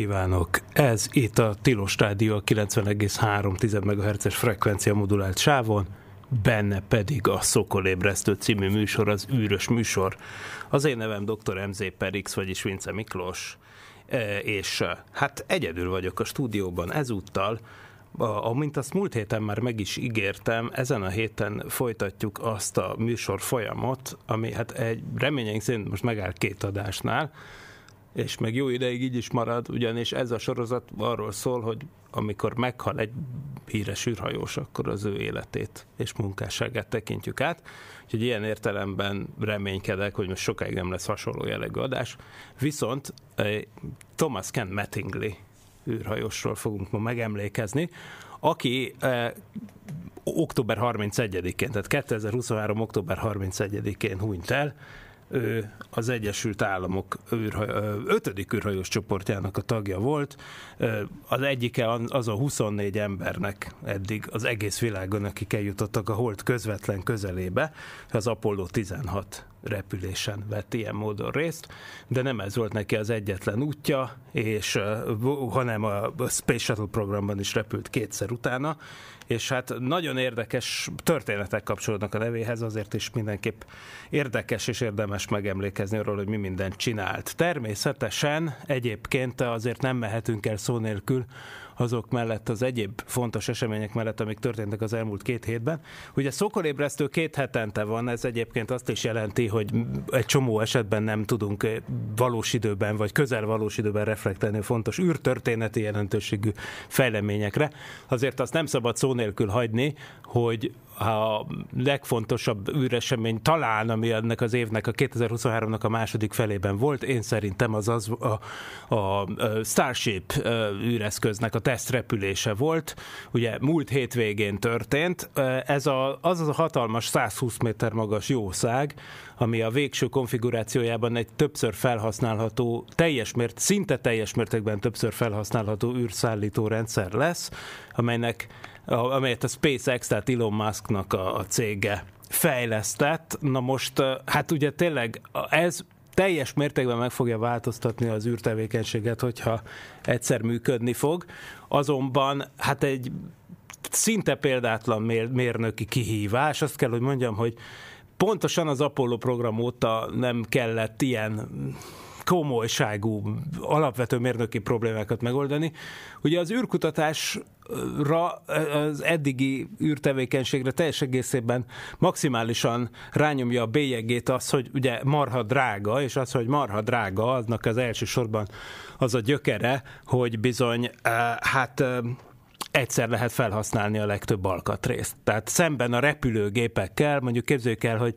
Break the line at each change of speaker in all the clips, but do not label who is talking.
Kívánok! Ez itt a Tilos Rádió a 90,3 MHz-es frekvencia modulált sávon, benne pedig a Szokolébresztő című műsor, az űrös műsor. Az én nevem dr. MZ Perix, vagyis Vince Miklós, e, és e, hát egyedül vagyok a stúdióban ezúttal, Amint azt múlt héten már meg is ígértem, ezen a héten folytatjuk azt a műsor folyamot, ami hát egy reményeink szerint most megáll két adásnál, és meg jó ideig így is marad, ugyanis ez a sorozat arról szól, hogy amikor meghal egy híres űrhajós, akkor az ő életét és munkásságát tekintjük át. Úgyhogy ilyen értelemben reménykedek, hogy most sokáig nem lesz hasonló jellegű adás. Viszont Thomas Ken Mattingly űrhajósról fogunk ma megemlékezni, aki október 31-én, tehát 2023. október 31-én hunyt el, ő az Egyesült Államok ötödik űrhajós csoportjának a tagja volt. Az egyike az a 24 embernek eddig az egész világon, akik eljutottak a hold közvetlen közelébe, az Apollo 16 repülésen vett ilyen módon részt, de nem ez volt neki az egyetlen útja, és hanem a Space Shuttle programban is repült kétszer utána, és hát nagyon érdekes történetek kapcsolódnak a nevéhez, azért is mindenképp érdekes és érdemes megemlékezni arról, hogy mi mindent csinált. Természetesen egyébként azért nem mehetünk el szó nélkül azok mellett, az egyéb fontos események mellett, amik történtek az elmúlt két hétben. Ugye szokolébresztő két hetente van, ez egyébként azt is jelenti, hogy egy csomó esetben nem tudunk valós időben, vagy közel valós időben reflektálni fontos űrtörténeti jelentőségű fejleményekre. Azért azt nem szabad szó nélkül hagyni, hogy a legfontosabb űresemény talán, ami ennek az évnek, a 2023-nak a második felében volt, én szerintem az az a, a Starship űreszköznek a tesztrepülése volt. Ugye múlt hétvégén történt. Ez a, az az a hatalmas 120 méter magas jószág, ami a végső konfigurációjában egy többször felhasználható, teljes mért, szinte teljes mértékben többször felhasználható űrszállító rendszer lesz, amelynek amelyet a SpaceX, tehát Elon Musknak a, a cége fejlesztett. Na most, hát ugye tényleg ez teljes mértékben meg fogja változtatni az űrtevékenységet, hogyha egyszer működni fog. Azonban hát egy szinte példátlan mérnöki kihívás. Azt kell, hogy mondjam, hogy pontosan az Apollo program óta nem kellett ilyen komolyságú, alapvető mérnöki problémákat megoldani. Ugye az űrkutatásra, az eddigi űrtevékenységre teljes egészében maximálisan rányomja a bélyegét az, hogy ugye marha drága, és az, hogy marha drága, aznak az elsősorban az a gyökere, hogy bizony, eh, hát eh, egyszer lehet felhasználni a legtöbb alkatrészt. Tehát szemben a repülőgépekkel, mondjuk képzeljük el, hogy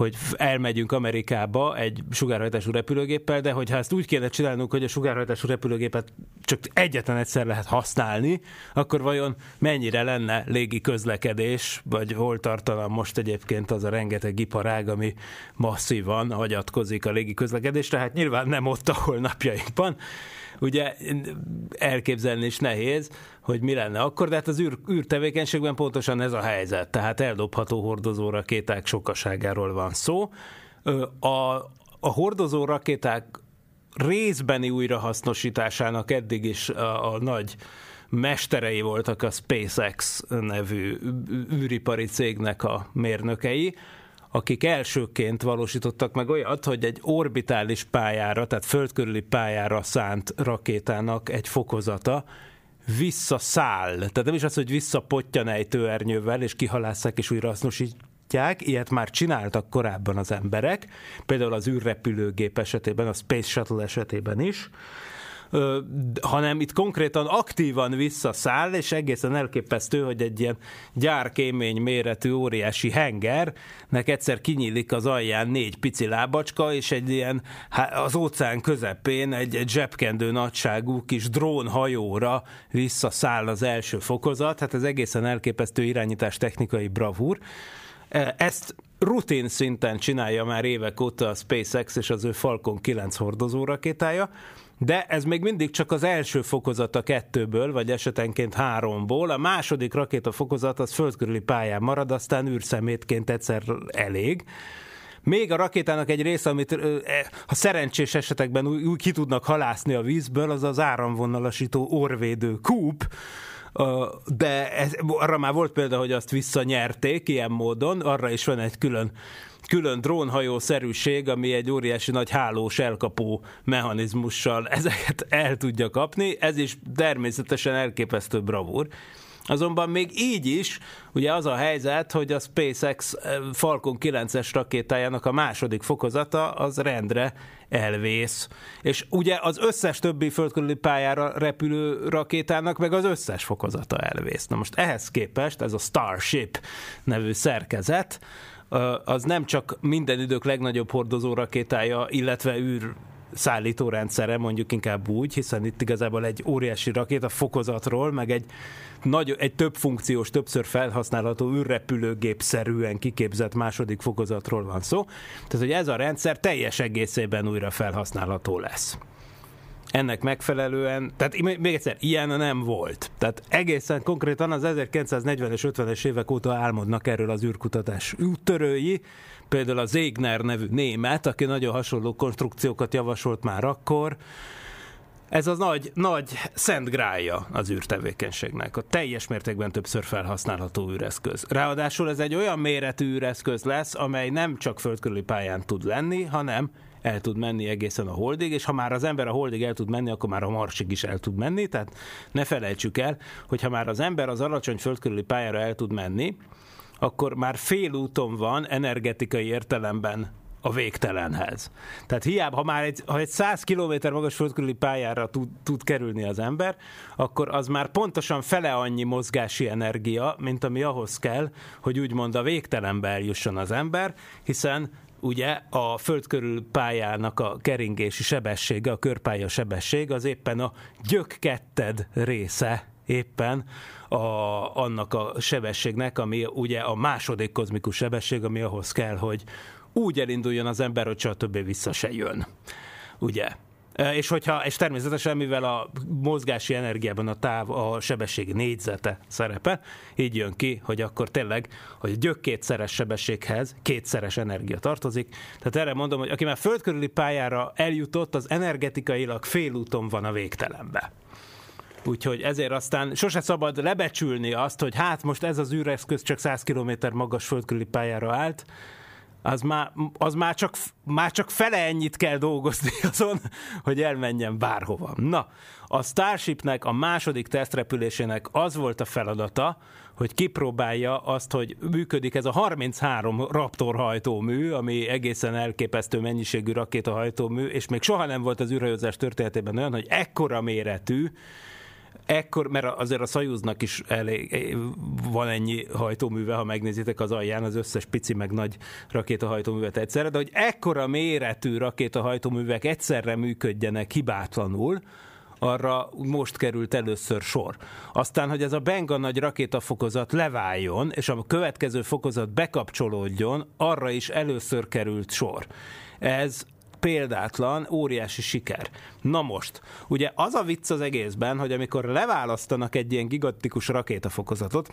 hogy elmegyünk Amerikába egy sugárhajtású repülőgéppel, de hogyha ezt úgy kéne csinálnunk, hogy a sugárhajtású repülőgépet csak egyetlen egyszer lehet használni, akkor vajon mennyire lenne légi közlekedés, vagy hol tartana most egyébként az a rengeteg iparág, ami masszívan hagyatkozik a légi közlekedésre, hát nyilván nem ott, ahol napjainkban, ugye elképzelni is nehéz, hogy mi lenne akkor, de hát az űr, űrtevékenységben pontosan ez a helyzet, tehát eldobható hordozó rakéták sokaságáról van szó. A, a hordozó rakéták részbeni újrahasznosításának eddig is a, a nagy mesterei voltak a SpaceX nevű űripari cégnek a mérnökei, akik elsőként valósítottak meg olyat, hogy egy orbitális pályára, tehát földkörüli pályára szánt rakétának egy fokozata visszaszáll. Tehát nem is az, hogy visszapottyan ejtőernyővel, és kihalásszák és újra hasznosítják, ilyet már csináltak korábban az emberek, például az űrrepülőgép esetében, a Space Shuttle esetében is, hanem itt konkrétan aktívan visszaszáll, és egészen elképesztő, hogy egy ilyen gyárkémény méretű óriási hengernek egyszer kinyílik az alján négy pici lábacska, és egy ilyen az óceán közepén egy, egy zsebkendő nagyságú kis drónhajóra visszaszáll az első fokozat, hát ez egészen elképesztő irányítás technikai bravúr. Ezt rutin szinten csinálja már évek óta a SpaceX és az ő Falcon 9 hordozó rakétája, de ez még mindig csak az első fokozat a kettőből, vagy esetenként háromból. A második rakéta fokozat az földkörüli pályán marad, aztán űrszemétként egyszer elég. Még a rakétának egy része, amit e, ha szerencsés esetekben úgy ki tudnak halászni a vízből, az az áramvonalasító orvédő kúp, de ez, arra már volt példa, hogy azt visszanyerték ilyen módon, arra is van egy külön külön drónhajó-szerűség, ami egy óriási nagy hálós elkapó mechanizmussal ezeket el tudja kapni, ez is természetesen elképesztő bravúr. Azonban még így is, ugye az a helyzet, hogy a SpaceX eh, Falcon 9-es rakétájának a második fokozata az rendre elvész. És ugye az összes többi földkörüli pályára repülő rakétának meg az összes fokozata elvész. Na most ehhez képest ez a Starship nevű szerkezet, az nem csak minden idők legnagyobb hordozó rakétája, illetve űr szállítórendszere, mondjuk inkább úgy, hiszen itt igazából egy óriási rakéta fokozatról, meg egy, nagy, egy több funkciós, többször felhasználható űrrepülőgép-szerűen kiképzett második fokozatról van szó. Tehát, hogy ez a rendszer teljes egészében újra felhasználható lesz ennek megfelelően, tehát még egyszer, ilyen nem volt. Tehát egészen konkrétan az 1940-es, 50-es évek óta álmodnak erről az űrkutatás úttörői, például a Zegner nevű német, aki nagyon hasonló konstrukciókat javasolt már akkor, ez az nagy, nagy szent grája az űrtevékenységnek, a teljes mértékben többször felhasználható űreszköz. Ráadásul ez egy olyan méretű űreszköz lesz, amely nem csak földkörüli pályán tud lenni, hanem el tud menni egészen a holdig, és ha már az ember a holdig el tud menni, akkor már a marsig is el tud menni, tehát ne felejtsük el, hogy ha már az ember az alacsony földkörüli pályára el tud menni, akkor már fél úton van energetikai értelemben a végtelenhez. Tehát hiába, ha már egy, ha egy 100 km magas földkörüli pályára tud, tud kerülni az ember, akkor az már pontosan fele annyi mozgási energia, mint ami ahhoz kell, hogy úgymond a végtelenbe eljusson az ember, hiszen ugye a föld körül pályának a keringési sebessége, a körpálya sebesség az éppen a gyökketted része éppen a, annak a sebességnek, ami ugye a második kozmikus sebesség, ami ahhoz kell, hogy úgy elinduljon az ember, hogy csak többé vissza se jön. Ugye? És, hogyha, és természetesen, mivel a mozgási energiában a táv, a sebesség négyzete szerepe, így jön ki, hogy akkor tényleg, hogy gyök kétszeres sebességhez kétszeres energia tartozik. Tehát erre mondom, hogy aki már földkörüli pályára eljutott, az energetikailag félúton van a végtelenbe. Úgyhogy ezért aztán sose szabad lebecsülni azt, hogy hát most ez az űreszköz csak 100 km magas földkörüli pályára állt, az már, az már, csak, már csak fele ennyit kell dolgozni azon, hogy elmenjen bárhova. Na, a Starshipnek a második tesztrepülésének az volt a feladata, hogy kipróbálja azt, hogy működik ez a 33 Raptor hajtómű, ami egészen elképesztő mennyiségű rakétahajtómű, és még soha nem volt az űrhajózás történetében olyan, hogy ekkora méretű, ekkor, mert azért a Szajúznak is elég, van ennyi hajtóműve, ha megnézitek az alján az összes pici meg nagy rakétahajtóművet egyszerre, de hogy ekkora méretű rakétahajtóművek egyszerre működjenek hibátlanul, arra most került először sor. Aztán, hogy ez a Benga nagy rakétafokozat leváljon, és a következő fokozat bekapcsolódjon, arra is először került sor. Ez példátlan, óriási siker. Na most, ugye az a vicc az egészben, hogy amikor leválasztanak egy ilyen gigantikus rakétafokozatot,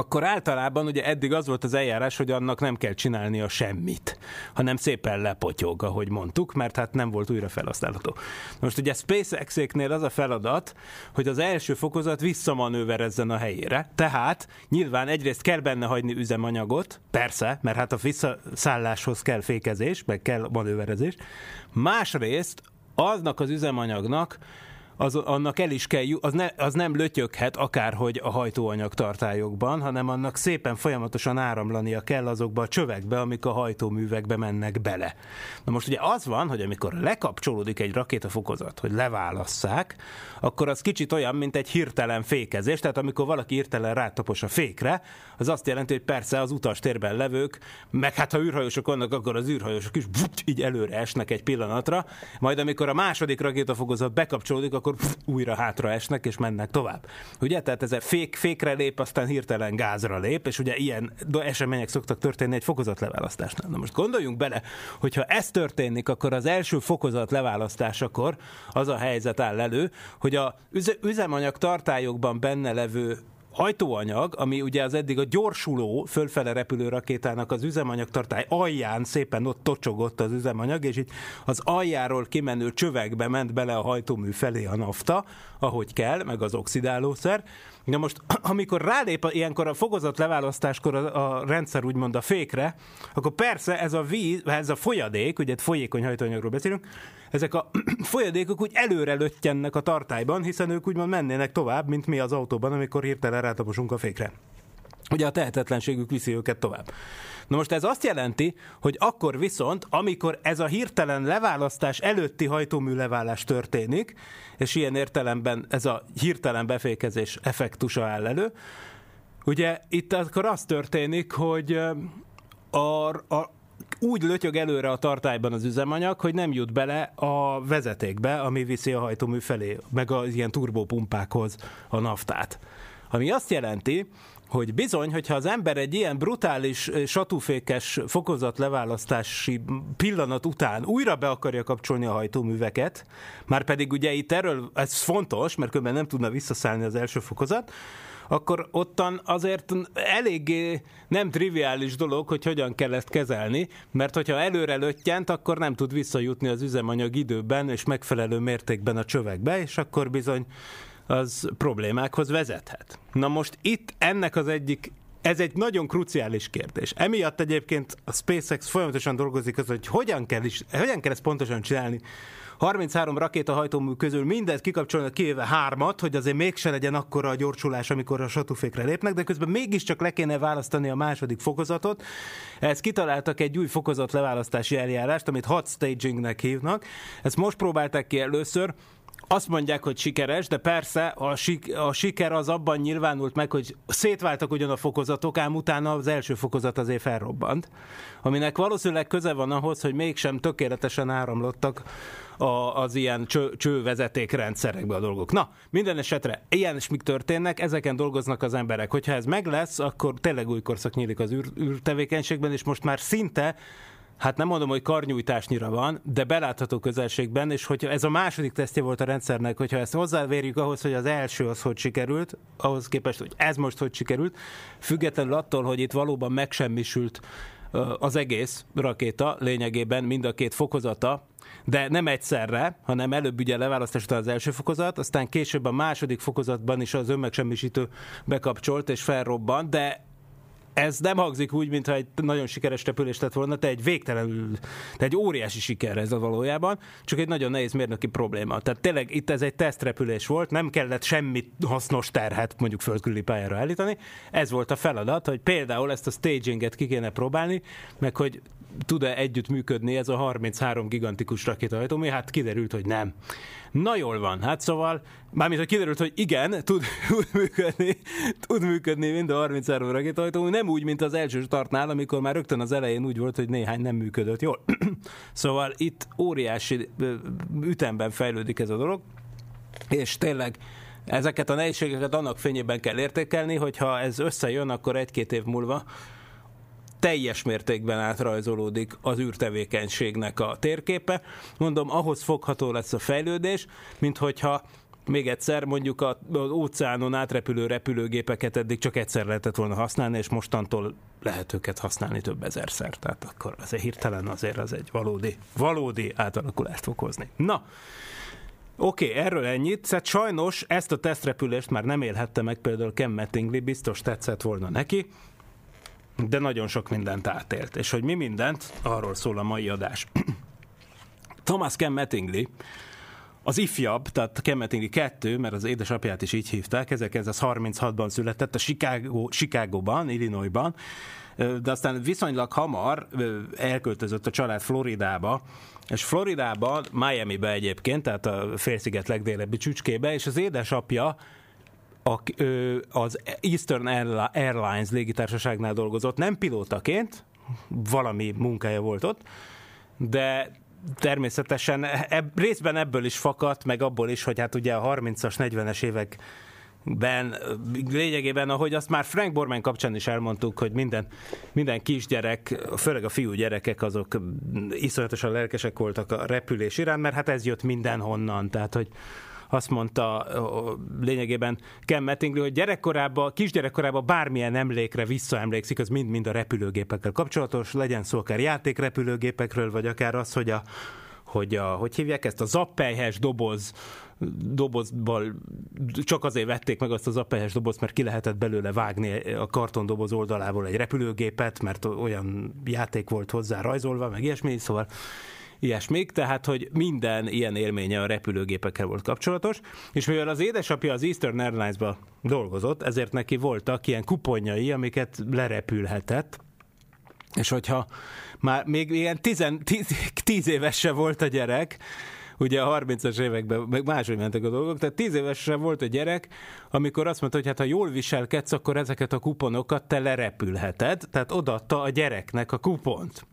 akkor általában ugye eddig az volt az eljárás, hogy annak nem kell csinálnia semmit, hanem szépen lepotyog, ahogy mondtuk, mert hát nem volt újra felhasználható. Most ugye SpaceX-éknél az a feladat, hogy az első fokozat visszamanőverezzen a helyére, tehát nyilván egyrészt kell benne hagyni üzemanyagot, persze, mert hát a visszaszálláshoz kell fékezés, meg kell manőverezés, másrészt aznak az üzemanyagnak az, annak el is kell, az, ne, az nem lötyöghet akárhogy a hajtóanyag tartályokban, hanem annak szépen folyamatosan áramlania kell azokba a csövekbe, amik a hajtóművekbe mennek bele. Na most ugye az van, hogy amikor lekapcsolódik egy rakétafokozat, hogy leválasszák, akkor az kicsit olyan, mint egy hirtelen fékezés, tehát amikor valaki hirtelen rátapos a fékre, az azt jelenti, hogy persze az utastérben levők, meg hát ha űrhajósok vannak, akkor az űrhajósok is vup, így előre esnek egy pillanatra, majd amikor a második rakétafokozat bekapcsolódik, akkor pff, újra hátra esnek és mennek tovább. Ugye? Tehát ez a fék, fékre lép, aztán hirtelen gázra lép, és ugye ilyen események szoktak történni egy fokozat leválasztásnál. Na most gondoljunk bele, hogyha ez történik, akkor az első fokozat leválasztásakor az a helyzet áll elő, hogy a üzemanyag tartályokban benne levő hajtóanyag, ami ugye az eddig a gyorsuló, fölfele repülő rakétának az üzemanyagtartály alján szépen ott tocsogott az üzemanyag, és itt az aljáról kimenő csövekbe ment bele a hajtómű felé a nafta, ahogy kell, meg az oxidálószer, Na most, amikor rálép ilyenkor a fokozat leválasztáskor a, a rendszer úgymond a fékre, akkor persze ez a víz, ez a folyadék, ugye folyékony hajtóanyagról beszélünk, ezek a folyadékok úgy előre löttyennek a tartályban, hiszen ők úgymond mennének tovább, mint mi az autóban, amikor hirtelen rátaposunk a fékre. Ugye a tehetetlenségük viszi őket tovább. Na most ez azt jelenti, hogy akkor viszont, amikor ez a hirtelen leválasztás előtti hajtómű leválás történik, és ilyen értelemben ez a hirtelen befékezés effektusa áll elő, ugye itt akkor az történik, hogy a, a, úgy lötyög előre a tartályban az üzemanyag, hogy nem jut bele a vezetékbe, ami viszi a hajtómű felé, meg az ilyen turbopumpákhoz a naftát. Ami azt jelenti, hogy bizony, hogyha az ember egy ilyen brutális, satúfékes fokozat leválasztási pillanat után újra be akarja kapcsolni a hajtóműveket, már pedig ugye itt erről, ez fontos, mert különben nem tudna visszaszállni az első fokozat, akkor ottan azért eléggé nem triviális dolog, hogy hogyan kell ezt kezelni, mert hogyha előre löttyent, akkor nem tud visszajutni az üzemanyag időben és megfelelő mértékben a csövekbe, és akkor bizony az problémákhoz vezethet. Na most itt ennek az egyik ez egy nagyon kruciális kérdés. Emiatt egyébként a SpaceX folyamatosan dolgozik az, hogy hogyan kell, is, hogyan kell ezt pontosan csinálni. 33 rakétahajtómű közül mindent kikapcsolnak kivéve hármat, hogy azért mégse legyen akkora a gyorsulás, amikor a satúfékre lépnek, de közben mégiscsak le kéne választani a második fokozatot. Ezt kitaláltak egy új fokozat leválasztási eljárást, amit hot stagingnek hívnak. Ezt most próbálták ki először, azt mondják, hogy sikeres, de persze a, sik- a siker az abban nyilvánult meg, hogy szétváltak ugyan a fokozatok, ám utána az első fokozat azért felrobbant, aminek valószínűleg köze van ahhoz, hogy mégsem tökéletesen áramlottak a, az ilyen cső, csővezeték a dolgok. Na, minden esetre ilyen is mik történnek, ezeken dolgoznak az emberek. Hogyha ez meg lesz, akkor tényleg új korszak nyílik az űr, űrtevékenységben, és most már szinte hát nem mondom, hogy karnyújtásnyira van, de belátható közelségben, és hogyha ez a második tesztje volt a rendszernek, hogyha ezt hozzávérjük ahhoz, hogy az első az hogy sikerült, ahhoz képest, hogy ez most hogy sikerült, függetlenül attól, hogy itt valóban megsemmisült az egész rakéta lényegében mind a két fokozata, de nem egyszerre, hanem előbb ugye leválasztás után az első fokozat, aztán később a második fokozatban is az önmegsemmisítő bekapcsolt és felrobbant, de ez nem hangzik úgy, mintha egy nagyon sikeres repülés lett volna, te egy végtelenül, te egy óriási siker ez a valójában, csak egy nagyon nehéz mérnöki probléma. Tehát tényleg itt ez egy tesztrepülés volt, nem kellett semmi hasznos terhet mondjuk földkörüli pályára állítani. Ez volt a feladat, hogy például ezt a staginget ki kéne próbálni, meg hogy tud-e együtt működni ez a 33 gigantikus rakétahajtómű, hát kiderült, hogy nem. Na jól van, hát szóval, mármint, hogy kiderült, hogy igen, tud, tud működni, tud működni mind a 33 rakétahajtómű, nem úgy, mint az első startnál, amikor már rögtön az elején úgy volt, hogy néhány nem működött jól. szóval itt óriási ütemben fejlődik ez a dolog, és tényleg ezeket a nehézségeket annak fényében kell értékelni, hogyha ez összejön, akkor egy-két év múlva teljes mértékben átrajzolódik az űrtevékenységnek a térképe. Mondom, ahhoz fogható lesz a fejlődés, mint hogyha még egyszer, mondjuk az óceánon átrepülő repülőgépeket eddig csak egyszer lehetett volna használni, és mostantól lehet őket használni több ezerszer. Tehát akkor azért hirtelen azért az egy valódi, valódi átalakulást fog hozni. Na, Oké, okay, erről ennyit. Szóval sajnos ezt a tesztrepülést már nem élhette meg például Ken Mattingly, biztos tetszett volna neki de nagyon sok mindent átélt. És hogy mi mindent, arról szól a mai adás. Thomas Ken Mattingly, az ifjabb, tehát Kemetingi 2, mert az édesapját is így hívták, 1936-ban született a Chicago, Chicagoban, Illinoisban, de aztán viszonylag hamar elköltözött a család Floridába, és Floridában, Miami-be egyébként, tehát a félsziget legdélebbi csücskébe, és az édesapja a, az Eastern Airlines légitársaságnál dolgozott, nem pilótaként, valami munkája volt ott, de természetesen ebb, részben ebből is fakadt, meg abból is, hogy hát ugye a 30-as, 40-es évek ben lényegében, ahogy azt már Frank Borman kapcsán is elmondtuk, hogy minden, minden kisgyerek, főleg a fiú gyerekek, azok iszonyatosan lelkesek voltak a repülés iránt, mert hát ez jött mindenhonnan, tehát hogy azt mondta lényegében Ken Mattingly, hogy gyerekkorában, kisgyerekkorában bármilyen emlékre visszaemlékszik, az mind-mind a repülőgépekkel kapcsolatos, legyen szó akár játékrepülőgépekről, vagy akár az, hogy a hogy, a, hogy hívják ezt, a zappelyhes doboz dobozból csak azért vették meg azt az zappelyhes dobozt, mert ki lehetett belőle vágni a kartondoboz oldalából egy repülőgépet, mert olyan játék volt hozzá rajzolva, meg ilyesmi, szóval ilyesmik, tehát hogy minden ilyen élménye a repülőgépekkel volt kapcsolatos, és mivel az édesapja az Eastern Airlines-ba dolgozott, ezért neki voltak ilyen kuponjai, amiket lerepülhetett, és hogyha már még ilyen tizen, tíz, tíz éves se volt a gyerek, ugye a 30-as években meg máshogy mentek a dolgok, tehát 10 évesen volt a gyerek, amikor azt mondta, hogy hát ha jól viselkedsz, akkor ezeket a kuponokat te lerepülheted, tehát odaadta a gyereknek a kupont.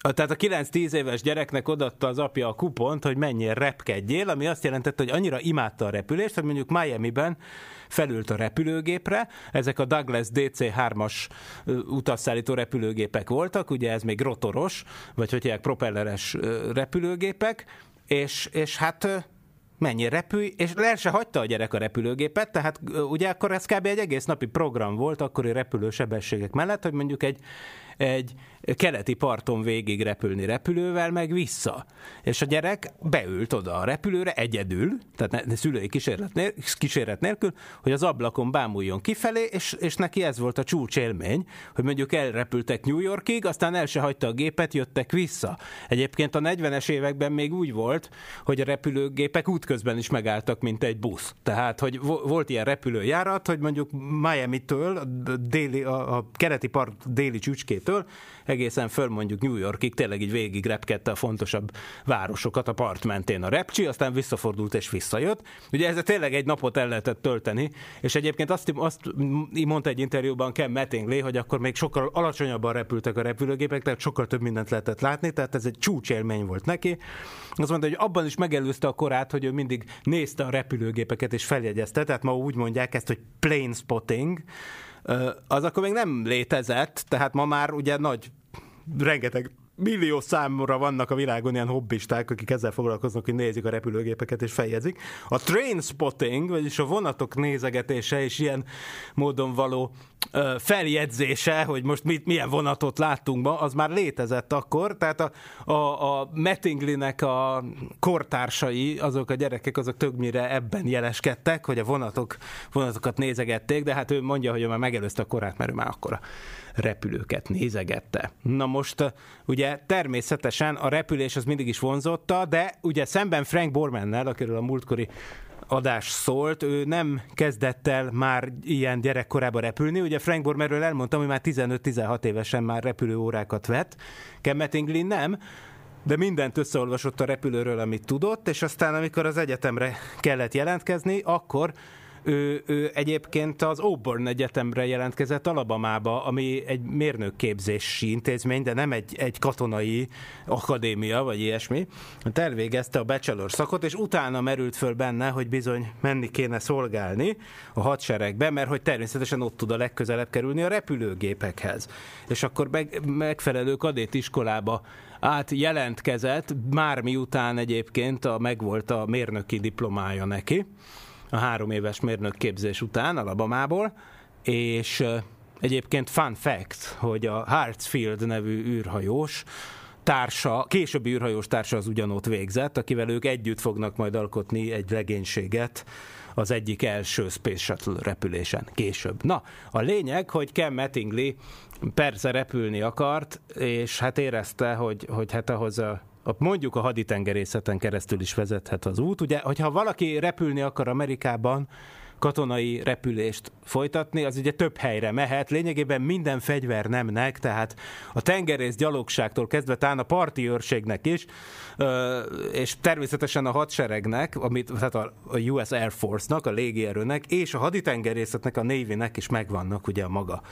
Tehát a 9-10 éves gyereknek odatta az apja a kupont, hogy mennyire repkedjél, ami azt jelentette, hogy annyira imádta a repülést, hogy mondjuk Miami-ben felült a repülőgépre, ezek a Douglas DC-3-as utasszállító repülőgépek voltak, ugye ez még rotoros, vagy hogy hívják propelleres repülőgépek, és, és hát mennyi repülj, és le se hagyta a gyerek a repülőgépet, tehát ugye akkor ez kb. egy egész napi program volt akkori repülősebességek mellett, hogy mondjuk egy egy keleti parton végig repülni repülővel, meg vissza. És a gyerek beült oda a repülőre egyedül, tehát ne, szülői kísérlet, nél, kísérlet nélkül, hogy az ablakon bámuljon kifelé, és, és neki ez volt a csúcs élmény, hogy mondjuk elrepültek New Yorkig, aztán el se hagyta a gépet, jöttek vissza. Egyébként a 40-es években még úgy volt, hogy a repülőgépek útközben is megálltak, mint egy busz. Tehát, hogy volt ilyen repülőjárat, hogy mondjuk Miami-től, a, déli, a, a keleti part déli csücskét től egészen föl mondjuk New Yorkig tényleg így végig repkedte a fontosabb városokat a part mentén a repcsi, aztán visszafordult és visszajött. Ugye ezzel tényleg egy napot el lehetett tölteni, és egyébként azt, azt mondta egy interjúban Ken Mattingly, hogy akkor még sokkal alacsonyabban repültek a repülőgépek, tehát sokkal több mindent lehetett látni, tehát ez egy csúcsélmény volt neki. Azt mondta, hogy abban is megelőzte a korát, hogy ő mindig nézte a repülőgépeket és feljegyezte, tehát ma úgy mondják ezt, hogy plane spotting, az akkor még nem létezett, tehát ma már ugye nagy, rengeteg millió számra vannak a világon ilyen hobbisták, akik ezzel foglalkoznak, hogy nézik a repülőgépeket és fejezik. A train spotting, vagyis a vonatok nézegetése és ilyen módon való ö, feljegyzése, hogy most mit, milyen vonatot láttunk ma, az már létezett akkor, tehát a, a, a Mettinglinek a kortársai, azok a gyerekek, azok többnyire ebben jeleskedtek, hogy a vonatok, vonatokat nézegették, de hát ő mondja, hogy ő már megelőzte a korát, mert ő már akkora repülőket nézegette. Na most ugye természetesen a repülés az mindig is vonzotta, de ugye szemben Frank Bormannel, akiről a múltkori adás szólt, ő nem kezdett el már ilyen gyerekkorában repülni. Ugye Frank Bormerről elmondtam, hogy már 15-16 évesen már repülőórákat vett. Ken nem, de mindent összeolvasott a repülőről, amit tudott, és aztán amikor az egyetemre kellett jelentkezni, akkor ő, ő egyébként az Auburn Egyetemre jelentkezett Alabamába, ami egy mérnökképzési intézmény, de nem egy, egy katonai akadémia, vagy ilyesmi. Elvégezte a bachelor szakot, és utána merült föl benne, hogy bizony menni kéne szolgálni a hadseregbe, mert hogy természetesen ott tud a legközelebb kerülni a repülőgépekhez. És akkor meg, megfelelő kadét iskolába át jelentkezett, már miután egyébként a, megvolt a mérnöki diplomája neki a három éves mérnökképzés után Alabamából, és egyébként fun fact, hogy a Hartsfield nevű űrhajós társa, későbbi űrhajós társa az ugyanott végzett, akivel ők együtt fognak majd alkotni egy legénységet az egyik első Space Shuttle repülésen később. Na, a lényeg, hogy Ken Mattingly persze repülni akart, és hát érezte, hogy, hogy hát ahhoz a, mondjuk a haditengerészeten keresztül is vezethet az út. Ugye, hogyha valaki repülni akar Amerikában, katonai repülést folytatni, az ugye több helyre mehet, lényegében minden fegyver nemnek, tehát a tengerész gyalogságtól kezdve talán a parti őrségnek is, és természetesen a hadseregnek, amit, tehát a US Air Force-nak, a légierőnek, és a haditengerészetnek, a Navy-nek is megvannak ugye a maga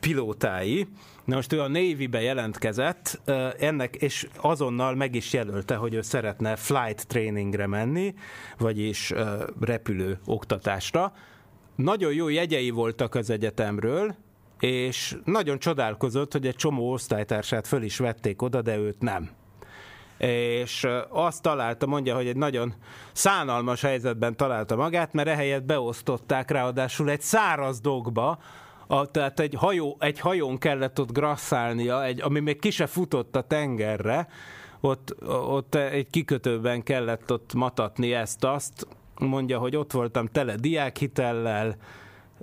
pilótái. Na most ő a Navy-be jelentkezett, ennek, és azonnal meg is jelölte, hogy ő szeretne flight trainingre menni, vagyis repülő oktatásra. Nagyon jó jegyei voltak az egyetemről, és nagyon csodálkozott, hogy egy csomó osztálytársát föl is vették oda, de őt nem és azt találta, mondja, hogy egy nagyon szánalmas helyzetben találta magát, mert ehelyett beosztották ráadásul egy száraz dogba, a, tehát egy, hajó, egy hajón kellett ott grasszálnia, egy, ami még ki se futott a tengerre, ott, ott egy kikötőben kellett ott matatni ezt-azt, mondja, hogy ott voltam tele diákhitellel,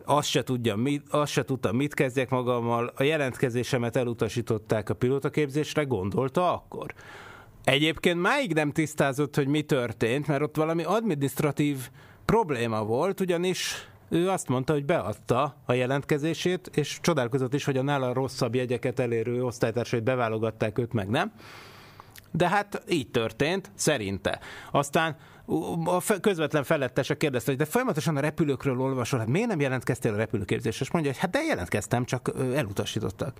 azt se, tudja, mit, azt se tudtam, mit kezdjek magammal, a jelentkezésemet elutasították a pilótaképzésre, gondolta akkor. Egyébként máig nem tisztázott, hogy mi történt, mert ott valami administratív probléma volt, ugyanis ő azt mondta, hogy beadta a jelentkezését, és csodálkozott is, hogy a nála rosszabb jegyeket elérő osztálytársait beválogatták, őt meg nem. De hát így történt, szerinte. Aztán a közvetlen felettese kérdezte, hogy de folyamatosan a repülőkről olvasol, hát miért nem jelentkeztél a repülőképzésre? És mondja, hogy hát de jelentkeztem, csak elutasítottak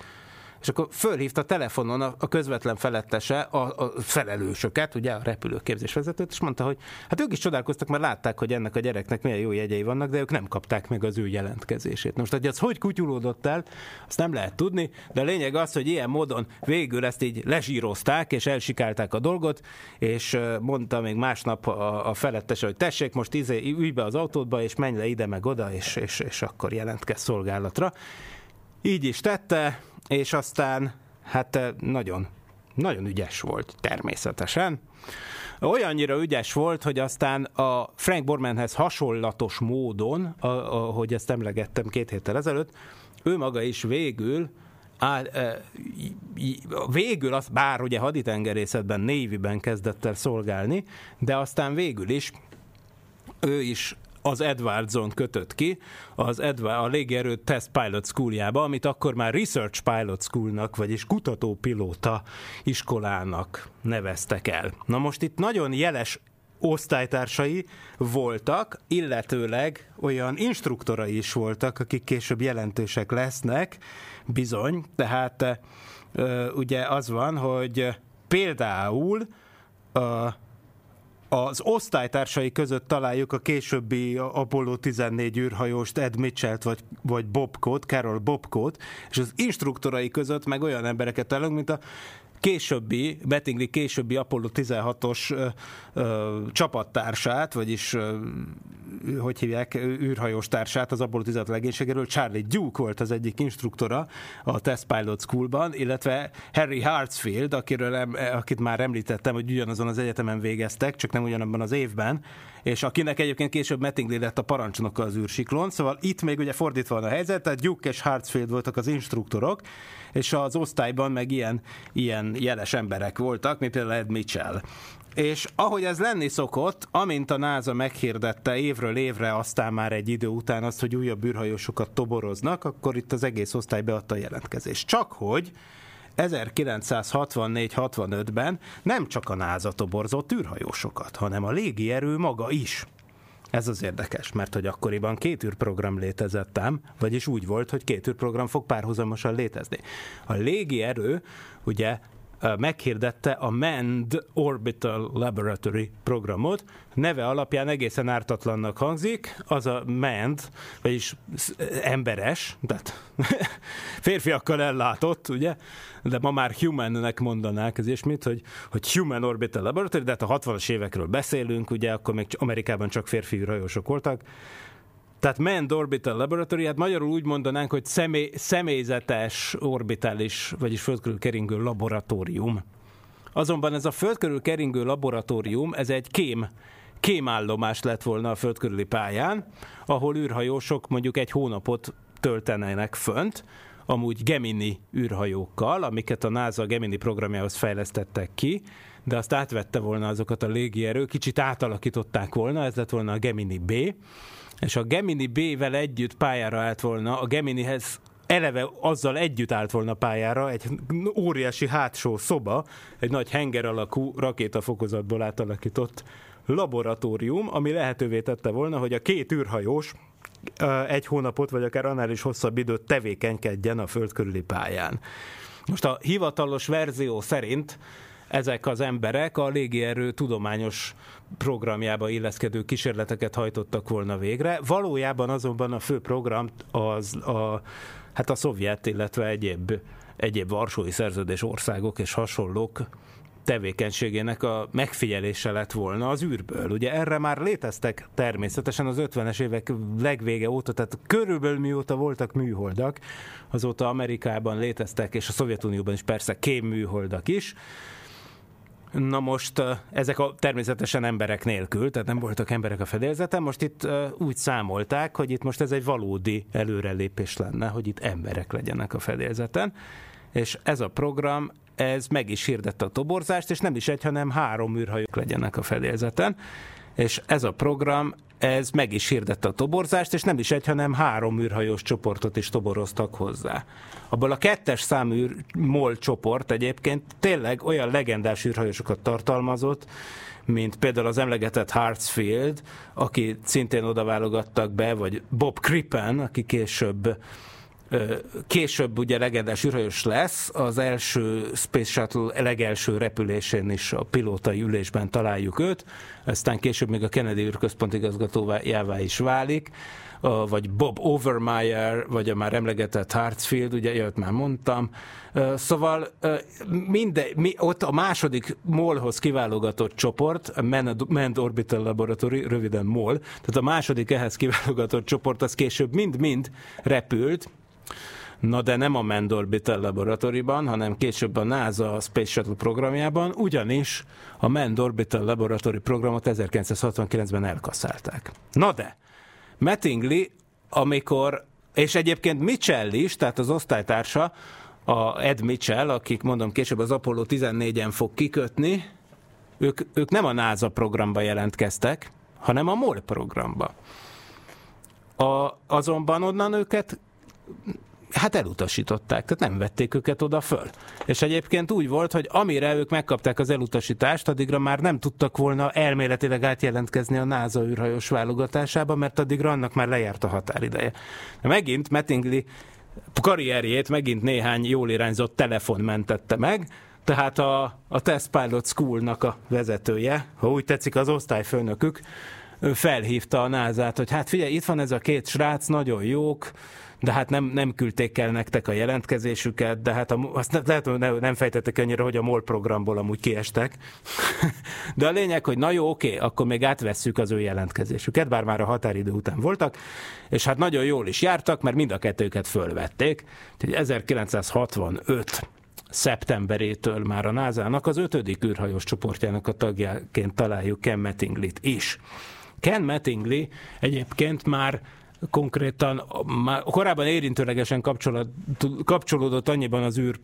és akkor fölhívta telefonon a, a közvetlen felettese a, a felelősöket, ugye a repülőképzés vezetőt, és mondta, hogy hát ők is csodálkoztak, mert látták, hogy ennek a gyereknek milyen jó jegyei vannak, de ők nem kapták meg az ő jelentkezését. Most, hogy az hogy kutyulódott el, azt nem lehet tudni, de a lényeg az, hogy ilyen módon végül ezt így lezsírozták, és elsikálták a dolgot, és mondta még másnap a, a felettese, hogy tessék, most izé, ülj be az autódba, és menj le ide meg oda, és, és, és akkor jelentkez szolgálatra. Így is tette, és aztán hát nagyon, nagyon ügyes volt természetesen. Olyannyira ügyes volt, hogy aztán a Frank Bormanhez hasonlatos módon, ahogy ezt emlegettem két héttel ezelőtt, ő maga is végül áll, e, végül az, bár ugye haditengerészetben, Navy-ben kezdett el szolgálni, de aztán végül is ő is az Edwardson kötött ki, az Edward, a légierő Test Pilot Schooljába, amit akkor már Research Pilot Schoolnak, vagyis kutatópilóta iskolának neveztek el. Na most itt nagyon jeles osztálytársai voltak, illetőleg olyan instruktorai is voltak, akik később jelentősek lesznek, bizony, tehát ugye az van, hogy például az osztálytársai között találjuk a későbbi Apollo 14 űrhajóst Ed Mitchell-t vagy, vagy Bobcott, Carol Bobcott, és az instruktorai között meg olyan embereket találunk, mint a későbbi, Bettingli későbbi Apollo 16-os ö, ö, csapattársát, vagyis ö, hogy hívják, űrhajós társát az Apollo 16 legénységéről, Charlie Duke volt az egyik instruktora a Test Pilot Schoolban, illetve Harry Hartsfield, akiről, akit már említettem, hogy ugyanazon az egyetemen végeztek, csak nem ugyanabban az évben, és akinek egyébként később Mattingly lett a parancsnoka az űrsiklón, szóval itt még ugye fordítva van a helyzet, tehát Duke és Hartsfield voltak az instruktorok, és az osztályban meg ilyen, ilyen jeles emberek voltak, mint például Ed Mitchell. És ahogy ez lenni szokott, amint a NASA meghirdette évről évre, aztán már egy idő után azt, hogy újabb űrhajósokat toboroznak, akkor itt az egész osztály beadta a jelentkezést. Csak hogy 1964-65-ben nem csak a NASA toborzott űrhajósokat, hanem a légierő maga is. Ez az érdekes, mert hogy akkoriban két űrprogram létezett ám, vagyis úgy volt, hogy két űrprogram fog párhuzamosan létezni. A légierő ugye meghirdette a Manned Orbital Laboratory programot. Neve alapján egészen ártatlannak hangzik, az a manned, vagyis emberes, tehát férfiakkal ellátott, ugye, de ma már humannek mondanák ez és mit, hogy, hogy Human Orbital Laboratory, de hát a 60-as évekről beszélünk, ugye, akkor még Amerikában csak férfi rajósok voltak, tehát Manned Orbital Laboratory, hát magyarul úgy mondanánk, hogy személy, személyzetes orbitális, vagyis földkörül keringő laboratórium. Azonban ez a földkörül keringő laboratórium, ez egy kém, kémállomás lett volna a földkörüli pályán, ahol űrhajósok mondjuk egy hónapot töltenének fönt, amúgy Gemini űrhajókkal, amiket a NASA Gemini programjához fejlesztettek ki, de azt átvette volna azokat a légierő, kicsit átalakították volna, ez lett volna a Gemini B, és a Gemini B-vel együtt pályára állt volna a Geminihez eleve azzal együtt állt volna pályára egy óriási hátsó szoba, egy nagy henger alakú rakétafokozatból átalakított laboratórium, ami lehetővé tette volna, hogy a két űrhajós egy hónapot, vagy akár annál is hosszabb időt tevékenykedjen a föld körüli pályán. Most a hivatalos verzió szerint ezek az emberek a légierő tudományos programjába illeszkedő kísérleteket hajtottak volna végre. Valójában azonban a fő program az a, hát a szovjet, illetve egyéb, egyéb varsói szerződés országok és hasonlók tevékenységének a megfigyelése lett volna az űrből. Ugye erre már léteztek természetesen az 50-es évek legvége óta, tehát körülbelül mióta voltak műholdak, azóta Amerikában léteztek, és a Szovjetunióban is persze kém műholdak is, Na most ezek a természetesen emberek nélkül, tehát nem voltak emberek a fedélzeten, most itt úgy számolták, hogy itt most ez egy valódi előrelépés lenne, hogy itt emberek legyenek a fedélzeten, és ez a program ez meg is hirdette a toborzást, és nem is egy, hanem három űrhajók legyenek a fedélzeten, és ez a program, ez meg is hirdette a toborzást, és nem is egy, hanem három űrhajós csoportot is toboroztak hozzá. Abból a kettes számú MOL csoport egyébként tényleg olyan legendás űrhajósokat tartalmazott, mint például az emlegetett Hartsfield, aki szintén oda válogattak be, vagy Bob Crippen, aki később Később ugye legendás űrhajós lesz, az első Space Shuttle legelső repülésén is a pilótai ülésben találjuk őt, aztán később még a Kennedy űrközpont igazgatójává is válik, vagy Bob Overmeyer, vagy a már emlegetett Hartsfield, ugye jött már mondtam. Szóval minden, mi, ott a második MOL-hoz kiválogatott csoport, a Manned Orbital Laboratory, röviden MOL, tehát a második ehhez kiválogatott csoport, az később mind-mind repült, Na de nem a Manned Orbital Laboratoryban, hanem később a NASA Space Shuttle programjában, ugyanis a Manned Orbital Laboratory programot 1969-ben elkaszálták. Na de, Mattingly, amikor, és egyébként Mitchell is, tehát az osztálytársa, a Ed Mitchell, akik mondom később az Apollo 14-en fog kikötni, ők, ők nem a NASA programba jelentkeztek, hanem a MOL programba. A, azonban onnan őket hát elutasították, tehát nem vették őket oda föl. És egyébként úgy volt, hogy amire ők megkapták az elutasítást, addigra már nem tudtak volna elméletileg átjelentkezni a NASA űrhajós válogatásába, mert addigra annak már lejárt a határideje. De megint Mattingly karrierjét megint néhány jól irányzott telefon mentette meg, tehát a, a Test Pilot School-nak a vezetője, ha úgy tetszik az osztályfőnökük, felhívta a NASA-t, hogy hát figyelj, itt van ez a két srác, nagyon jók, de hát nem, nem küldték el nektek a jelentkezésüket, de hát a, azt lehet, hogy nem fejtettek annyira, hogy a MOL programból amúgy kiestek. de a lényeg, hogy na jó, oké, akkor még átvesszük az ő jelentkezésüket, bár már a határidő után voltak, és hát nagyon jól is jártak, mert mind a kettőket fölvették. Úgyhogy 1965 szeptemberétől már a NASA-nak az ötödik űrhajós csoportjának a tagjaként találjuk Ken Mattingly-t is. Ken Mattingly egyébként már konkrétan már korábban érintőlegesen kapcsolódott annyiban az űr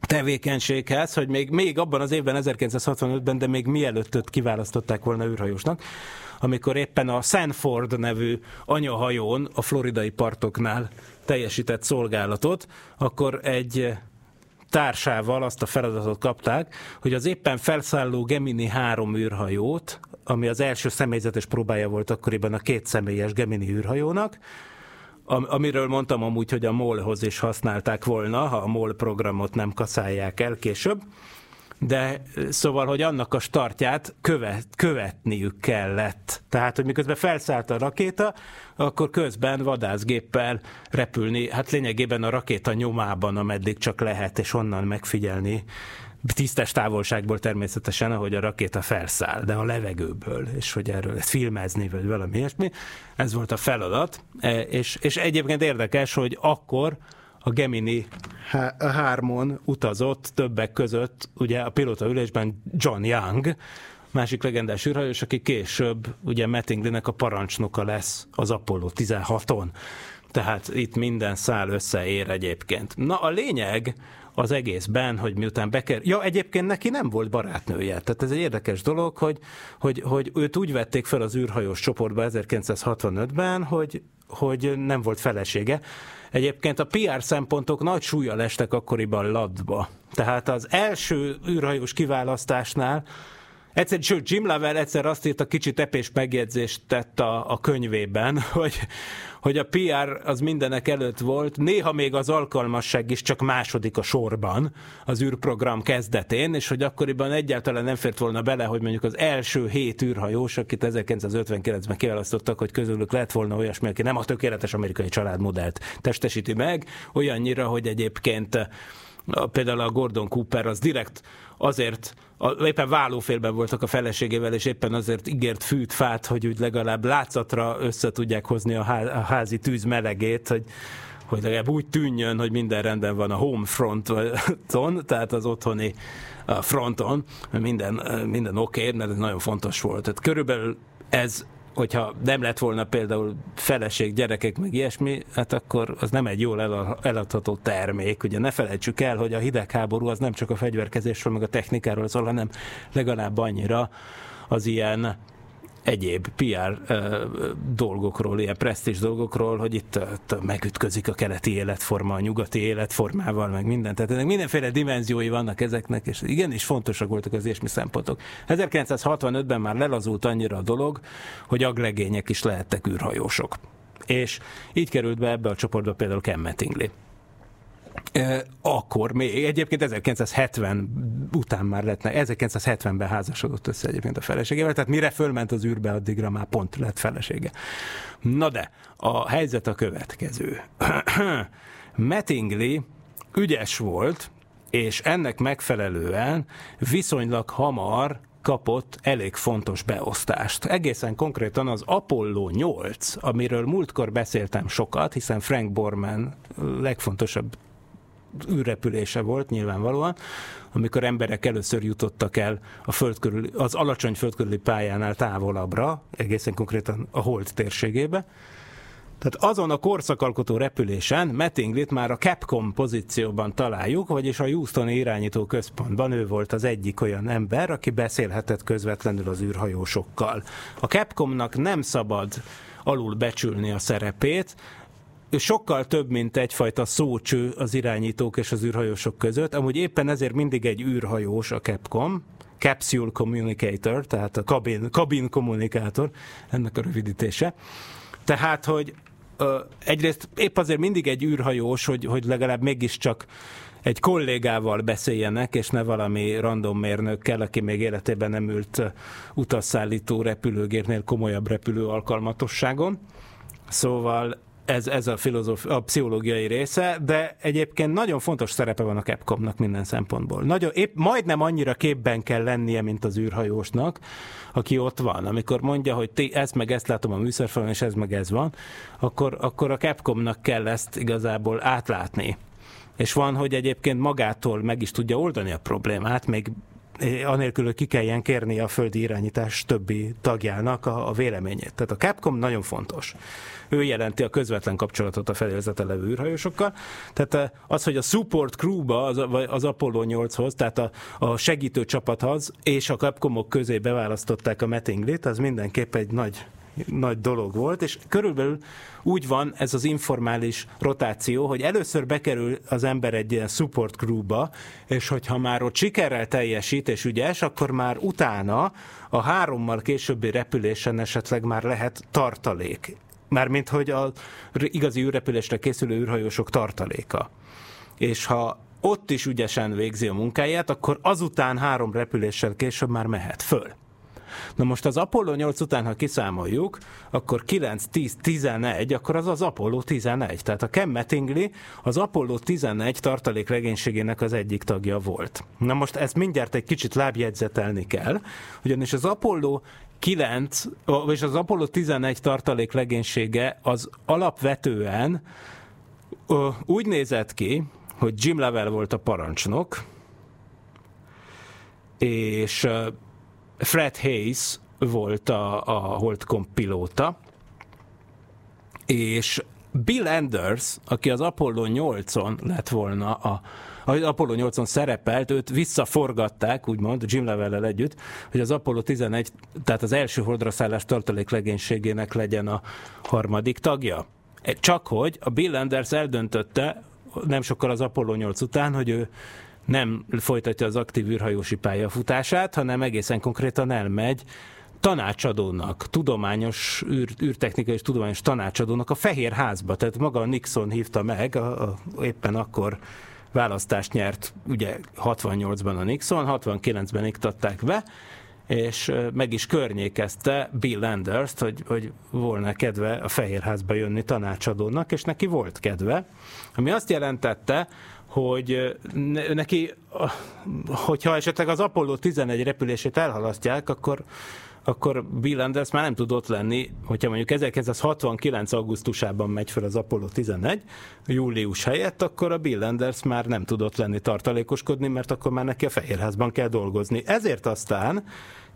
tevékenységhez, hogy még, még abban az évben, 1965-ben, de még mielőtt őt kiválasztották volna űrhajósnak, amikor éppen a Sanford nevű anyahajón a floridai partoknál teljesített szolgálatot, akkor egy társával azt a feladatot kapták, hogy az éppen felszálló Gemini 3 űrhajót, ami az első személyzetes próbája volt akkoriban a két személyes Gemini űrhajónak, amiről mondtam amúgy, hogy a MOL-hoz is használták volna, ha a MOL programot nem kaszálják el később, de szóval, hogy annak a startját követ, követniük kellett. Tehát, hogy miközben felszállt a rakéta, akkor közben vadászgéppel repülni, hát lényegében a rakéta nyomában, ameddig csak lehet, és onnan megfigyelni tisztes távolságból természetesen, ahogy a rakéta felszáll, de a levegőből, és hogy erről ezt filmezni, vagy valami ilyesmi. Ez volt a feladat, e, és, és egyébként érdekes, hogy akkor a Gemini hármon utazott többek között, ugye a pilóta ülésben John Young, másik legendás űrhajós, aki később ugye Mattinglynek a parancsnoka lesz az Apollo 16-on. Tehát itt minden szál összeér egyébként. Na a lényeg az egészben, hogy miután beker... Ja, egyébként neki nem volt barátnője. Tehát ez egy érdekes dolog, hogy, hogy, hogy őt úgy vették fel az űrhajós csoportba 1965-ben, hogy, hogy nem volt felesége. Egyébként a PR szempontok nagy súlya lestek akkoriban ladba. Tehát az első űrhajós kiválasztásnál Egyszer, sőt, Jim Lovell egyszer azt írt, a kicsit epés megjegyzést tett a, a könyvében, hogy, hogy a PR az mindenek előtt volt, néha még az alkalmasság is csak második a sorban az űrprogram kezdetén, és hogy akkoriban egyáltalán nem fért volna bele, hogy mondjuk az első hét űrhajós, akit 1959-ben kiválasztottak, hogy közülük lett volna olyasmi, aki nem a tökéletes amerikai családmodellt testesíti meg, olyannyira, hogy egyébként például a Gordon Cooper az direkt azért a, éppen vállófélben voltak a feleségével, és éppen azért ígért fűt, fát, hogy úgy legalább látszatra össze tudják hozni a, há, a házi tűz melegét, hogy, hogy legalább úgy tűnjön, hogy minden rendben van a home fronton, tehát az otthoni fronton, minden, minden oké, okay, mert ez nagyon fontos volt. Tehát körülbelül ez hogyha nem lett volna például feleség, gyerekek, meg ilyesmi, hát akkor az nem egy jól eladható termék. Ugye ne felejtsük el, hogy a hidegháború az nem csak a fegyverkezésről, meg a technikáról szól, hanem legalább annyira az ilyen egyéb PR dolgokról, ilyen presztis dolgokról, hogy itt, megütközik a keleti életforma a nyugati életformával, meg minden. Tehát ennek mindenféle dimenziói vannak ezeknek, és igenis fontosak voltak az ilyesmi szempontok. 1965-ben már lelazult annyira a dolog, hogy aglegények is lehettek űrhajósok. És így került be ebbe a csoportba például Ken Mattingly akkor még, egyébként 1970 után már lett, 1970-ben házasodott össze egyébként a feleségével, tehát mire fölment az űrbe, addigra már pont lett felesége. Na de, a helyzet a következő. Mattingly ügyes volt, és ennek megfelelően viszonylag hamar kapott elég fontos beosztást. Egészen konkrétan az Apollo 8, amiről múltkor beszéltem sokat, hiszen Frank Borman legfontosabb űrrepülése volt nyilvánvalóan, amikor emberek először jutottak el a föld körül, az alacsony földkörüli pályánál távolabbra, egészen konkrétan a hold térségébe. Tehát azon a korszakalkotó repülésen Mattinglit már a Capcom pozícióban találjuk, vagyis a Houstoni irányító központban ő volt az egyik olyan ember, aki beszélhetett közvetlenül az űrhajósokkal. A Capcomnak nem szabad alul becsülni a szerepét, sokkal több, mint egyfajta szócső az irányítók és az űrhajósok között. Amúgy éppen ezért mindig egy űrhajós a Capcom, Capsule Communicator, tehát a kabin, kabin kommunikátor, ennek a rövidítése. Tehát, hogy ö, egyrészt épp azért mindig egy űrhajós, hogy, hogy legalább mégiscsak egy kollégával beszéljenek, és ne valami random mérnökkel, aki még életében nem ült utasszállító repülőgérnél komolyabb repülő alkalmatosságon. Szóval ez, ez a, filozóf, a pszichológiai része, de egyébként nagyon fontos szerepe van a Capcomnak minden szempontból. Nagyon, épp majdnem annyira képben kell lennie, mint az űrhajósnak, aki ott van. Amikor mondja, hogy ti ezt meg ezt látom a műszerfalon, és ez meg ez van, akkor, akkor a Capcomnak kell ezt igazából átlátni. És van, hogy egyébként magától meg is tudja oldani a problémát, még anélkül, hogy ki kelljen kérni a földi irányítás többi tagjának a, a véleményét. Tehát a Capcom nagyon fontos. Ő jelenti a közvetlen kapcsolatot a fedélzete levő űrhajósokkal. Tehát eh, az, hogy a support crew-ba, az, az Apollo 8-hoz, tehát a, a segítő csapathoz és a Capcomok közé beválasztották a Mattinglit, az mindenképp egy nagy nagy dolog volt, és körülbelül úgy van ez az informális rotáció, hogy először bekerül az ember egy ilyen support crewba, és hogyha már ott sikerrel teljesít és ügyes, akkor már utána a hárommal későbbi repülésen esetleg már lehet tartalék. Mármint, hogy az igazi űrrepülésre készülő űrhajósok tartaléka. És ha ott is ügyesen végzi a munkáját, akkor azután három repüléssel később már mehet föl. Na most az Apollo 8 után, ha kiszámoljuk, akkor 9, 10, 11, akkor az az Apollo 11. Tehát a Ken Mattingly az Apollo 11 tartalék legénységének az egyik tagja volt. Na most ezt mindjárt egy kicsit lábjegyzetelni kell, ugyanis az Apollo 9, és az Apollo 11 tartalék legénysége az alapvetően úgy nézett ki, hogy Jim Lovell volt a parancsnok, és Fred Hayes volt a, a Holdcom pilóta, és Bill Anders, aki az Apollo 8-on lett volna a az Apollo 8-on szerepelt, őt visszaforgatták, úgymond, Jim Lovell együtt, hogy az Apollo 11, tehát az első holdra szállás tartalék legénységének legyen a harmadik tagja. Csak hogy a Bill Anders eldöntötte, nem sokkal az Apollo 8 után, hogy ő nem folytatja az aktív űrhajósi pályafutását, hanem egészen konkrétan elmegy tanácsadónak, tudományos, űr, űrtechnikai és tudományos tanácsadónak a Fehér Házba. Tehát maga a Nixon hívta meg, a, a, éppen akkor választást nyert, ugye 68-ban a Nixon, 69-ben iktatták be, és meg is környékezte Bill Anders, hogy, hogy volna kedve a Fehérházba jönni tanácsadónak, és neki volt kedve, ami azt jelentette, hogy neki, hogyha esetleg az Apollo 11 repülését elhalasztják, akkor akkor Bill Anders már nem tud ott lenni, hogyha mondjuk 1969. augusztusában megy fel az Apollo 11, július helyett, akkor a Bill Anders már nem tudott lenni tartalékoskodni, mert akkor már neki a Fehérházban kell dolgozni. Ezért aztán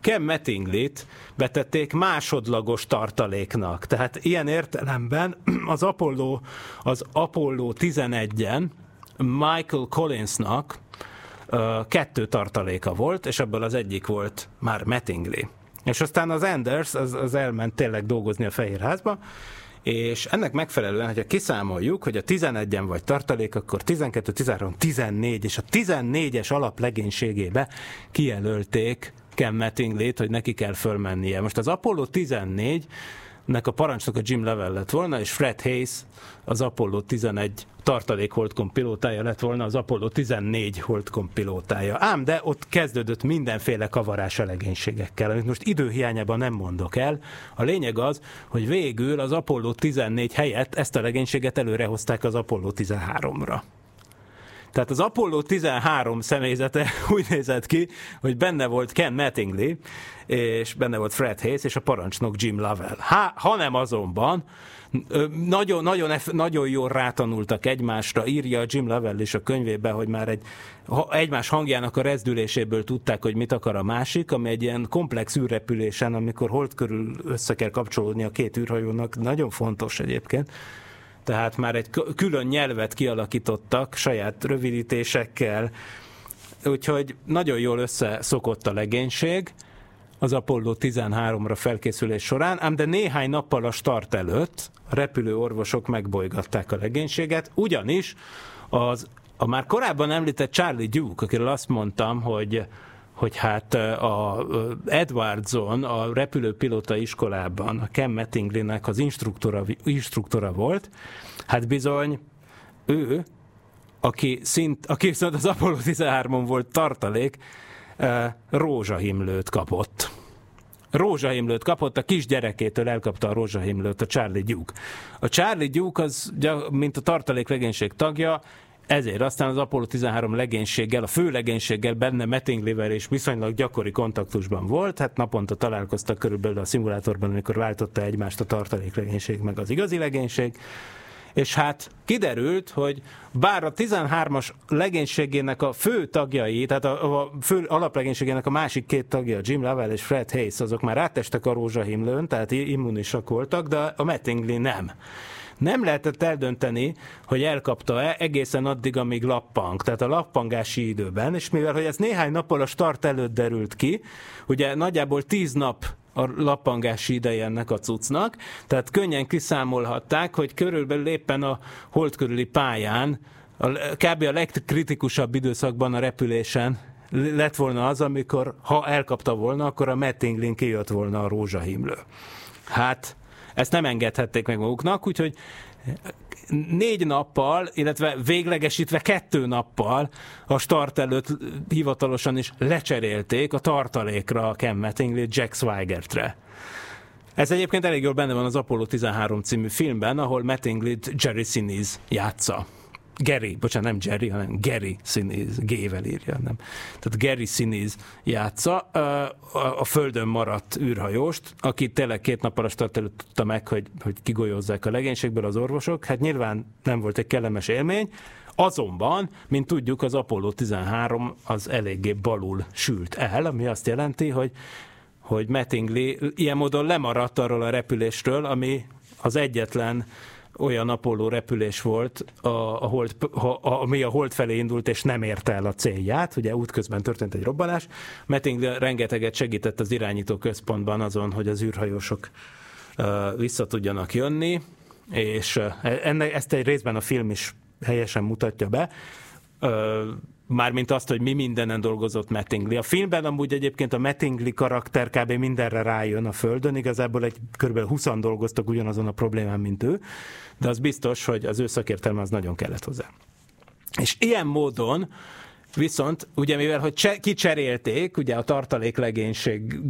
Ken Mattingly-t betették másodlagos tartaléknak. Tehát ilyen értelemben az Apollo, az Apollo 11-en Michael Collinsnak kettő tartaléka volt, és ebből az egyik volt már Mattingly. És aztán az Anders az, az elment tényleg dolgozni a Fehérházba, és ennek megfelelően, hogyha kiszámoljuk, hogy a 11-en vagy tartalék, akkor 12, 13, 14, és a 14-es alap legénységébe kijelölték Ken Mattingly-t, hogy neki kell fölmennie. Most az Apollo 14 nek a parancsnok a Jim Level lett volna, és Fred Hayes az Apollo 11 tartalék holdkom pilótája lett volna, az Apollo 14 holdkom pilótája. Ám, de ott kezdődött mindenféle kavarás a legénységekkel, amit most időhiányában nem mondok el. A lényeg az, hogy végül az Apollo 14 helyett ezt a legénységet előrehozták az Apollo 13-ra. Tehát az Apollo 13 személyzete úgy nézett ki, hogy benne volt Ken Mattingly, és benne volt Fred Hayes, és a parancsnok Jim Lovell. Ha, hanem azonban nagyon, nagyon, nagyon jól rátanultak egymásra, írja Jim Lovell is a könyvébe, hogy már egy, egymás hangjának a rezdüléséből tudták, hogy mit akar a másik, ami egy ilyen komplex űrrepülésen, amikor hold körül össze kell kapcsolódni a két űrhajónak, nagyon fontos egyébként, tehát már egy külön nyelvet kialakítottak saját rövidítésekkel, úgyhogy nagyon jól összeszokott a legénység az Apollo 13-ra felkészülés során, ám de néhány nappal a start előtt a repülő orvosok megbolygatták a legénységet, ugyanis az a már korábban említett Charlie Duke, akiről azt mondtam, hogy hogy hát a Edwardson, a repülőpilóta iskolában a Ken Mattingly-nek az instruktora, instruktora volt, hát bizony ő, aki, szint, aki viszont az Apollo 13-on volt tartalék, rózsahimlőt kapott. Rózsahimlőt kapott, a kisgyerekétől elkapta a rózsahimlőt a Charlie Duke. A Charlie Duke az, mint a tartalék legénység tagja, ezért aztán az Apollo 13 legénységgel, a fő legénységgel benne Mattinglyvel és viszonylag gyakori kontaktusban volt, hát naponta találkoztak körülbelül a szimulátorban, amikor váltotta egymást a tartalék legénység meg az igazi legénység, és hát kiderült, hogy bár a 13-as legénységének a fő tagjai, tehát a, a fő alaplegénységének a másik két tagja, Jim Lovell és Fred Hayes, azok már átestek a rózsahimlőn, tehát immunisak voltak, de a Mattingly nem nem lehetett eldönteni, hogy elkapta-e egészen addig, amíg lappang, tehát a lappangási időben, és mivel hogy ez néhány nappal a start előtt derült ki, ugye nagyjából tíz nap a lappangási ideje ennek a cuccnak, tehát könnyen kiszámolhatták, hogy körülbelül éppen a hold körüli pályán, a, kb. a legkritikusabb időszakban a repülésen lett volna az, amikor ha elkapta volna, akkor a Mettinglin kijött volna a rózsahimlő. Hát ezt nem engedhették meg maguknak, úgyhogy négy nappal, illetve véglegesítve kettő nappal a start előtt hivatalosan is lecserélték a tartalékra a Ken Mattingly Jack Swigertre. Ez egyébként elég jól benne van az Apollo 13 című filmben, ahol Mattingly Jerry Sinise játsza. Gary, bocsánat, nem Jerry, hanem Gary Sinise, G-vel írja, nem. Tehát Gary Sinise játsza a földön maradt űrhajóst, aki tényleg két nap alatt előtt tudta meg, hogy, hogy kigolyozzák a legénységből az orvosok. Hát nyilván nem volt egy kellemes élmény, Azonban, mint tudjuk, az Apollo 13 az eléggé balul sült el, ami azt jelenti, hogy hogy Mattingly ilyen módon lemaradt arról a repülésről, ami az egyetlen olyan Apollo repülés volt, a, a hold, a, ami a hold felé indult, és nem érte el a célját. Ugye útközben történt egy robbanás. Metting rengeteget segített az irányító központban azon, hogy az űrhajósok vissza tudjanak jönni, és uh, enne, ezt egy részben a film is helyesen mutatja be. Mármint azt, hogy mi mindenen dolgozott Mattingly. A filmben amúgy egyébként a Mattingly karakter kb. mindenre rájön a Földön, igazából egy kb. 20 dolgoztak ugyanazon a problémán, mint ő, de az biztos, hogy az ő szakértelme az nagyon kellett hozzá. És ilyen módon Viszont, ugye mivel, hogy cse, kicserélték ugye a tartaléklegénység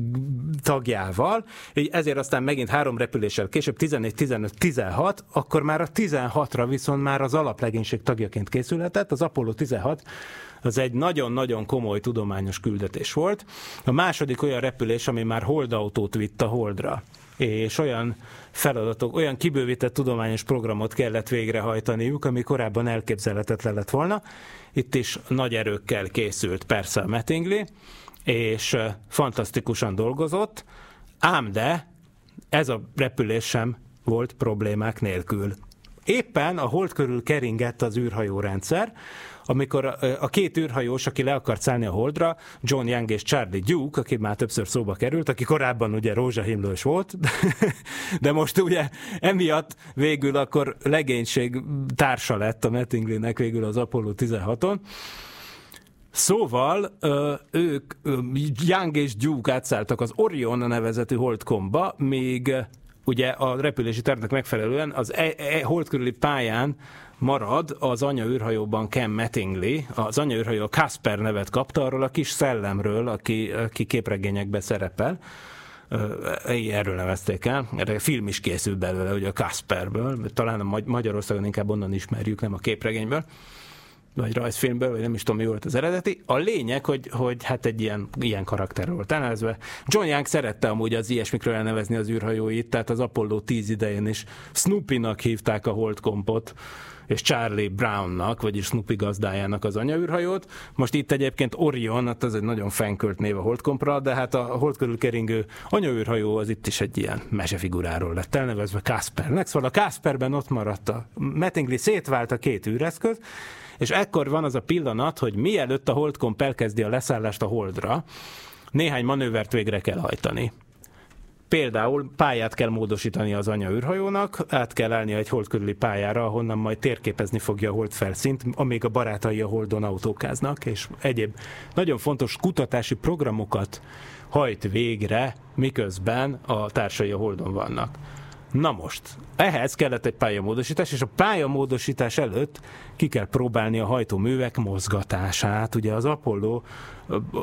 tagjával, így ezért aztán megint három repüléssel később, 14, 15, 16, akkor már a 16-ra viszont már az alaplegénység tagjaként készülhetett, az Apollo 16 az egy nagyon-nagyon komoly tudományos küldetés volt. A második olyan repülés, ami már holdautót vitt a holdra és olyan feladatok, olyan kibővített tudományos programot kellett végrehajtaniuk, ami korábban elképzelhetetlen lett volna. Itt is nagy erőkkel készült persze a Mattingly, és fantasztikusan dolgozott, ám de ez a repülés sem volt problémák nélkül. Éppen a hold körül keringett az űrhajórendszer, amikor a, a két űrhajós, aki le akart szállni a Holdra, John Young és Charlie Duke, aki már többször szóba került, aki korábban ugye rózsahimlős volt, de most ugye emiatt végül akkor legénység társa lett a Mattinglynek végül az Apollo 16-on, Szóval ők, Young és Duke átszálltak az Orion nevezetű holdkomba, még ugye a repülési tervnek megfelelően az e, e, hold körüli pályán marad az anya űrhajóban Ken Mattingly, az anya űrhajó Kasper nevet kapta arról a kis szellemről, aki, aki képregényekbe szerepel. Erről nevezték el. Erre film is készült belőle, ugye a Kasperből. Talán a Magyarországon inkább onnan ismerjük, nem a képregényből vagy rajzfilmből, vagy nem is tudom, mi volt az eredeti. A lényeg, hogy, hogy hát egy ilyen, ilyen karakter volt elnevezve. John Young szerette amúgy az ilyesmikről elnevezni az űrhajóit, tehát az Apollo 10 idején is Snoopy-nak hívták a Holdkompot, és Charlie Brownnak, vagyis Snoopy gazdájának az anyaűrhajót. Most itt egyébként Orion, hát ez egy nagyon fenkölt név a Holdkompra, de hát a Hold körül keringő anyaűrhajó az itt is egy ilyen mesefiguráról lett elnevezve Kaspernek. Szóval a Kasperben ott maradt a Mattingly szétvált a két űreszköz, és ekkor van az a pillanat, hogy mielőtt a Holdkomp elkezdi a leszállást a Holdra, néhány manővert végre kell hajtani. Például pályát kell módosítani az anya űrhajónak, át kell állni egy hold körüli pályára, ahonnan majd térképezni fogja a hold felszínt, amíg a barátai a holdon autókáznak, és egyéb nagyon fontos kutatási programokat hajt végre, miközben a társai a holdon vannak. Na most, ehhez kellett egy pályamódosítás, és a pályamódosítás előtt ki kell próbálni a hajtóművek mozgatását. Ugye az Apollo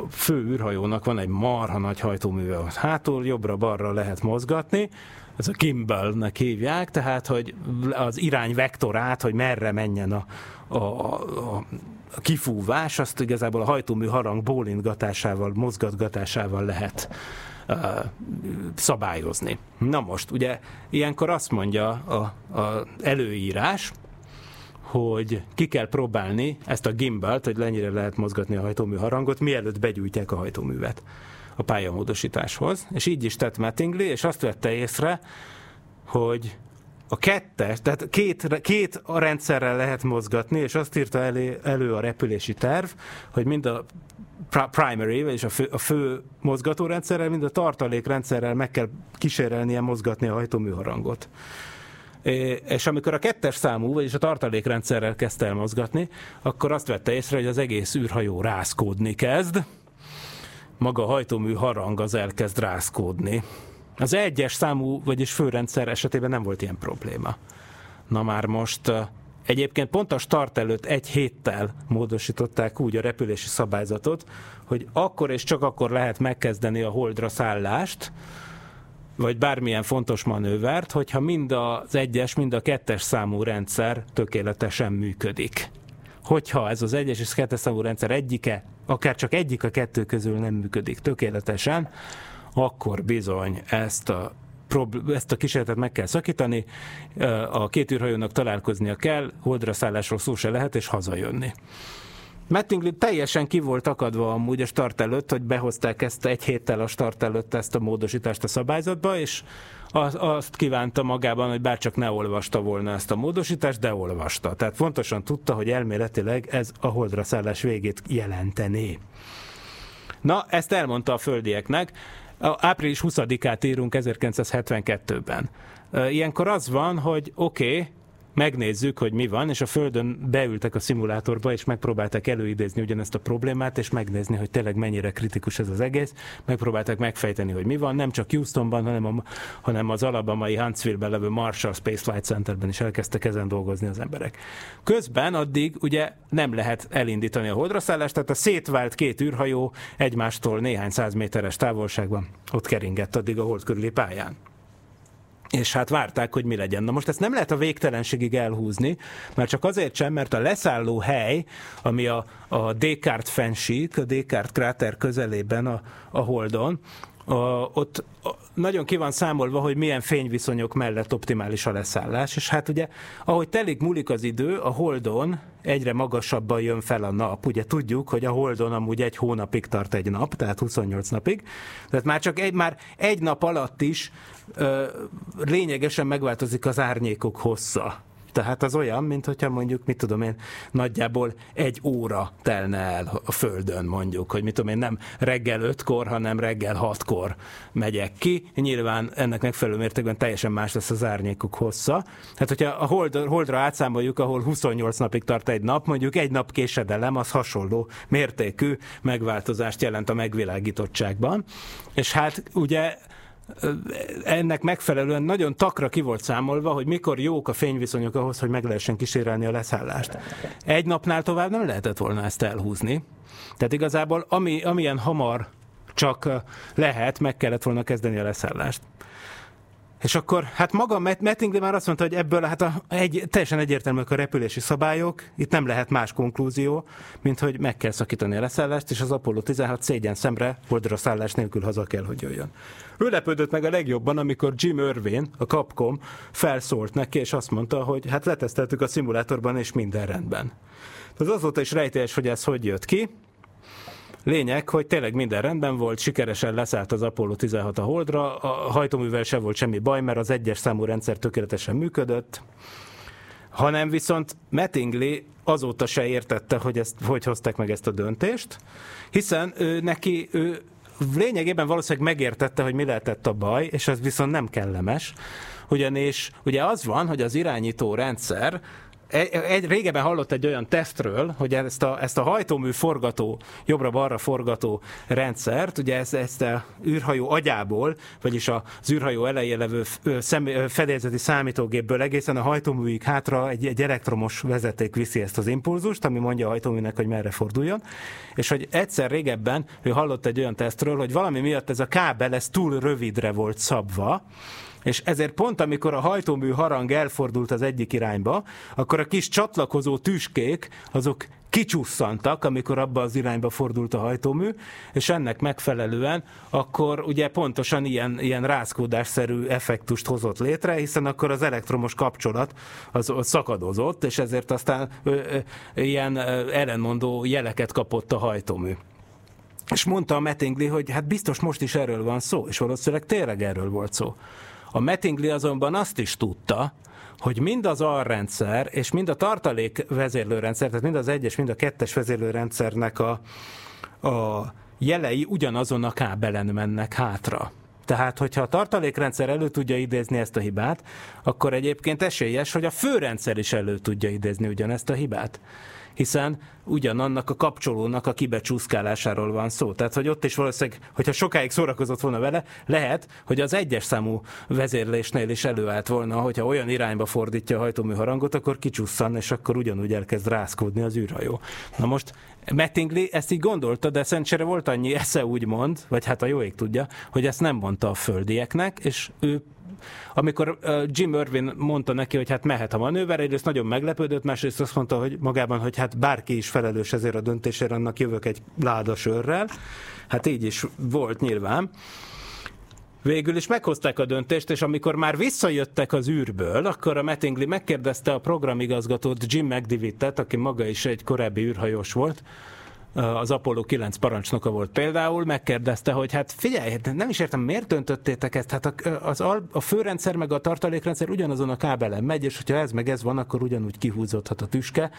fő űrhajónak van egy marha nagy hajtóműve, hátul jobbra-balra lehet mozgatni, ez a gimbalnek hívják, tehát hogy az irány vektorát, hogy merre menjen a, a, a, a kifúvás, azt igazából a hajtómű harang bólintgatásával, mozgatgatásával lehet szabályozni. Na most, ugye ilyenkor azt mondja a, a előírás, hogy ki kell próbálni ezt a gimbalt, hogy lennyire lehet mozgatni a hajtómű harangot, mielőtt begyújtják a hajtóművet a pályamódosításhoz. És így is tett Mattingly, és azt vette észre, hogy a kettes, tehát két, két rendszerrel lehet mozgatni, és azt írta elő, elő a repülési terv, hogy mind a primary, vagyis a fő, a fő mozgatórendszerrel, mind a tartalékrendszerrel meg kell kísérelnie mozgatni a hajtóműharangot. És amikor a kettes számú, vagyis a tartalékrendszerrel kezdte el mozgatni, akkor azt vette észre, hogy az egész űrhajó rászkódni kezd, maga a hajtómű harang az elkezd rászkódni. Az egyes számú, vagyis főrendszer esetében nem volt ilyen probléma. Na már most Egyébként pont a start előtt egy héttel módosították úgy a repülési szabályzatot, hogy akkor és csak akkor lehet megkezdeni a holdra szállást, vagy bármilyen fontos manővert, hogyha mind az egyes, mind a kettes számú rendszer tökéletesen működik. Hogyha ez az egyes és kettes számú rendszer egyike, akár csak egyik a kettő közül nem működik tökéletesen, akkor bizony ezt a ezt a kísérletet meg kell szakítani, a két űrhajónak találkoznia kell, holdra szállásról szó se lehet, és hazajönni. Mattingly teljesen ki volt akadva amúgy a start előtt, hogy behozták ezt egy héttel a start előtt ezt a módosítást a szabályzatba, és az, azt kívánta magában, hogy bárcsak ne olvasta volna ezt a módosítást, de olvasta. Tehát pontosan tudta, hogy elméletileg ez a holdra szállás végét jelentené. Na, ezt elmondta a földieknek. Április 20-át írunk 1972-ben. Ilyenkor az van, hogy oké, okay, megnézzük, hogy mi van, és a Földön beültek a szimulátorba, és megpróbálták előidézni ugyanezt a problémát, és megnézni, hogy tényleg mennyire kritikus ez az egész. Megpróbálták megfejteni, hogy mi van, nem csak Houstonban, hanem, a, hanem az alabamai Huntsville-ben levő Marshall Space Flight Centerben is elkezdtek ezen dolgozni az emberek. Közben addig ugye nem lehet elindítani a holdraszállást, tehát a szétvált két űrhajó egymástól néhány száz méteres távolságban ott keringett addig a hold körüli pályán és hát várták, hogy mi legyen. Na most ezt nem lehet a végtelenségig elhúzni, mert csak azért sem, mert a leszálló hely, ami a, a Descartes fensík, a Descartes kráter közelében a, a Holdon, ott nagyon ki van számolva, hogy milyen fényviszonyok mellett optimális a leszállás, és hát ugye, ahogy telik múlik az idő, a Holdon egyre magasabban jön fel a nap. Ugye tudjuk, hogy a Holdon amúgy egy hónapig tart egy nap, tehát 28 napig, tehát már csak egy, már egy nap alatt is ö, lényegesen megváltozik az árnyékok hossza. Tehát az olyan, mint hogyha mondjuk, mit tudom én, nagyjából egy óra telne el a Földön mondjuk, hogy mit tudom én, nem reggel ötkor, hanem reggel hatkor megyek ki. Nyilván ennek megfelelő mértékben teljesen más lesz az árnyékuk hossza. Tehát, hogyha a hold, holdra átszámoljuk, ahol 28 napig tart egy nap, mondjuk egy nap késedelem, az hasonló mértékű megváltozást jelent a megvilágítottságban. És hát ugye ennek megfelelően nagyon takra ki volt számolva, hogy mikor jók a fényviszonyok ahhoz, hogy meg lehessen kísérelni a leszállást. Egy napnál tovább nem lehetett volna ezt elhúzni. Tehát igazából ami, amilyen hamar csak lehet, meg kellett volna kezdeni a leszállást. És akkor, hát maga Mattingly már azt mondta, hogy ebből hát a, egy, teljesen egyértelműek a repülési szabályok, itt nem lehet más konklúzió, mint hogy meg kell szakítani a leszállást, és az Apollo 16 szégyen szemre holdra szállás nélkül haza kell, hogy jöjjön. Ő lepődött meg a legjobban, amikor Jim Irvin, a Capcom felszólt neki, és azt mondta, hogy hát leteszteltük a szimulátorban, és minden rendben. Tehát azóta is rejtélyes, hogy ez hogy jött ki, Lényeg, hogy tényleg minden rendben volt, sikeresen leszállt az Apollo 16 a Holdra, a hajtóművel se volt semmi baj, mert az egyes számú rendszer tökéletesen működött, hanem viszont Mattingly azóta se értette, hogy ezt, hogy hozták meg ezt a döntést, hiszen ő, neki ő lényegében valószínűleg megértette, hogy mi lehetett a baj, és ez viszont nem kellemes, ugyanis ugye az van, hogy az irányító rendszer egy, egy, régebben hallott egy olyan tesztről, hogy ezt a, ezt a hajtómű forgató, jobbra-balra forgató rendszert, ugye ezt, ezt a űrhajó agyából, vagyis az űrhajó elején levő fedélzeti számítógépből egészen a hajtóműig hátra egy, egy elektromos vezeték viszi ezt az impulzust, ami mondja a hajtóműnek, hogy merre forduljon, és hogy egyszer régebben ő hallott egy olyan tesztről, hogy valami miatt ez a kábel ez túl rövidre volt szabva, és ezért pont amikor a hajtómű harang elfordult az egyik irányba, akkor a kis csatlakozó tüskék, azok kicsusszantak, amikor abba az irányba fordult a hajtómű, és ennek megfelelően akkor ugye pontosan ilyen, ilyen rázkódásszerű effektust hozott létre, hiszen akkor az elektromos kapcsolat az, az szakadozott, és ezért aztán ö, ö, ilyen ellenmondó jeleket kapott a hajtómű. És mondta a Mettingli, hogy hát biztos most is erről van szó, és valószínűleg tényleg erről volt szó. A Mettingli azonban azt is tudta, hogy mind az alrendszer és mind a tartalék vezérlőrendszer, tehát mind az egyes, mind a kettes vezérlőrendszernek a, a jelei ugyanazon a kábelen mennek hátra. Tehát, hogyha a tartalékrendszer elő tudja idézni ezt a hibát, akkor egyébként esélyes, hogy a főrendszer is elő tudja idézni ugyanezt a hibát hiszen ugyanannak a kapcsolónak a kibecsúszkálásáról van szó. Tehát, hogy ott is valószínűleg, hogyha sokáig szórakozott volna vele, lehet, hogy az egyes számú vezérlésnél is előállt volna, hogyha olyan irányba fordítja a hajtómű harangot, akkor kicsusszan, és akkor ugyanúgy elkezd rászkódni az űrhajó. Na most Mettingly ezt így gondolta, de szerencsére volt annyi esze úgymond, vagy hát a jó ég tudja, hogy ezt nem mondta a földieknek, és ő amikor Jim Irvin mondta neki, hogy hát mehet a manőver, egyrészt nagyon meglepődött, másrészt azt mondta, hogy magában, hogy hát bárki is felelős ezért a döntésért, annak jövök egy láda sörrel. Hát így is volt nyilván. Végül is meghozták a döntést, és amikor már visszajöttek az űrből, akkor a Mattingly megkérdezte a programigazgatót Jim McDivittet, aki maga is egy korábbi űrhajós volt, az Apollo 9 parancsnoka volt például, megkérdezte, hogy hát figyelj, hát nem is értem, miért döntöttétek ezt? Hát a, az, a főrendszer meg a tartalékrendszer ugyanazon a kábelen megy, és hogyha ez meg ez van, akkor ugyanúgy kihúzódhat a tüske.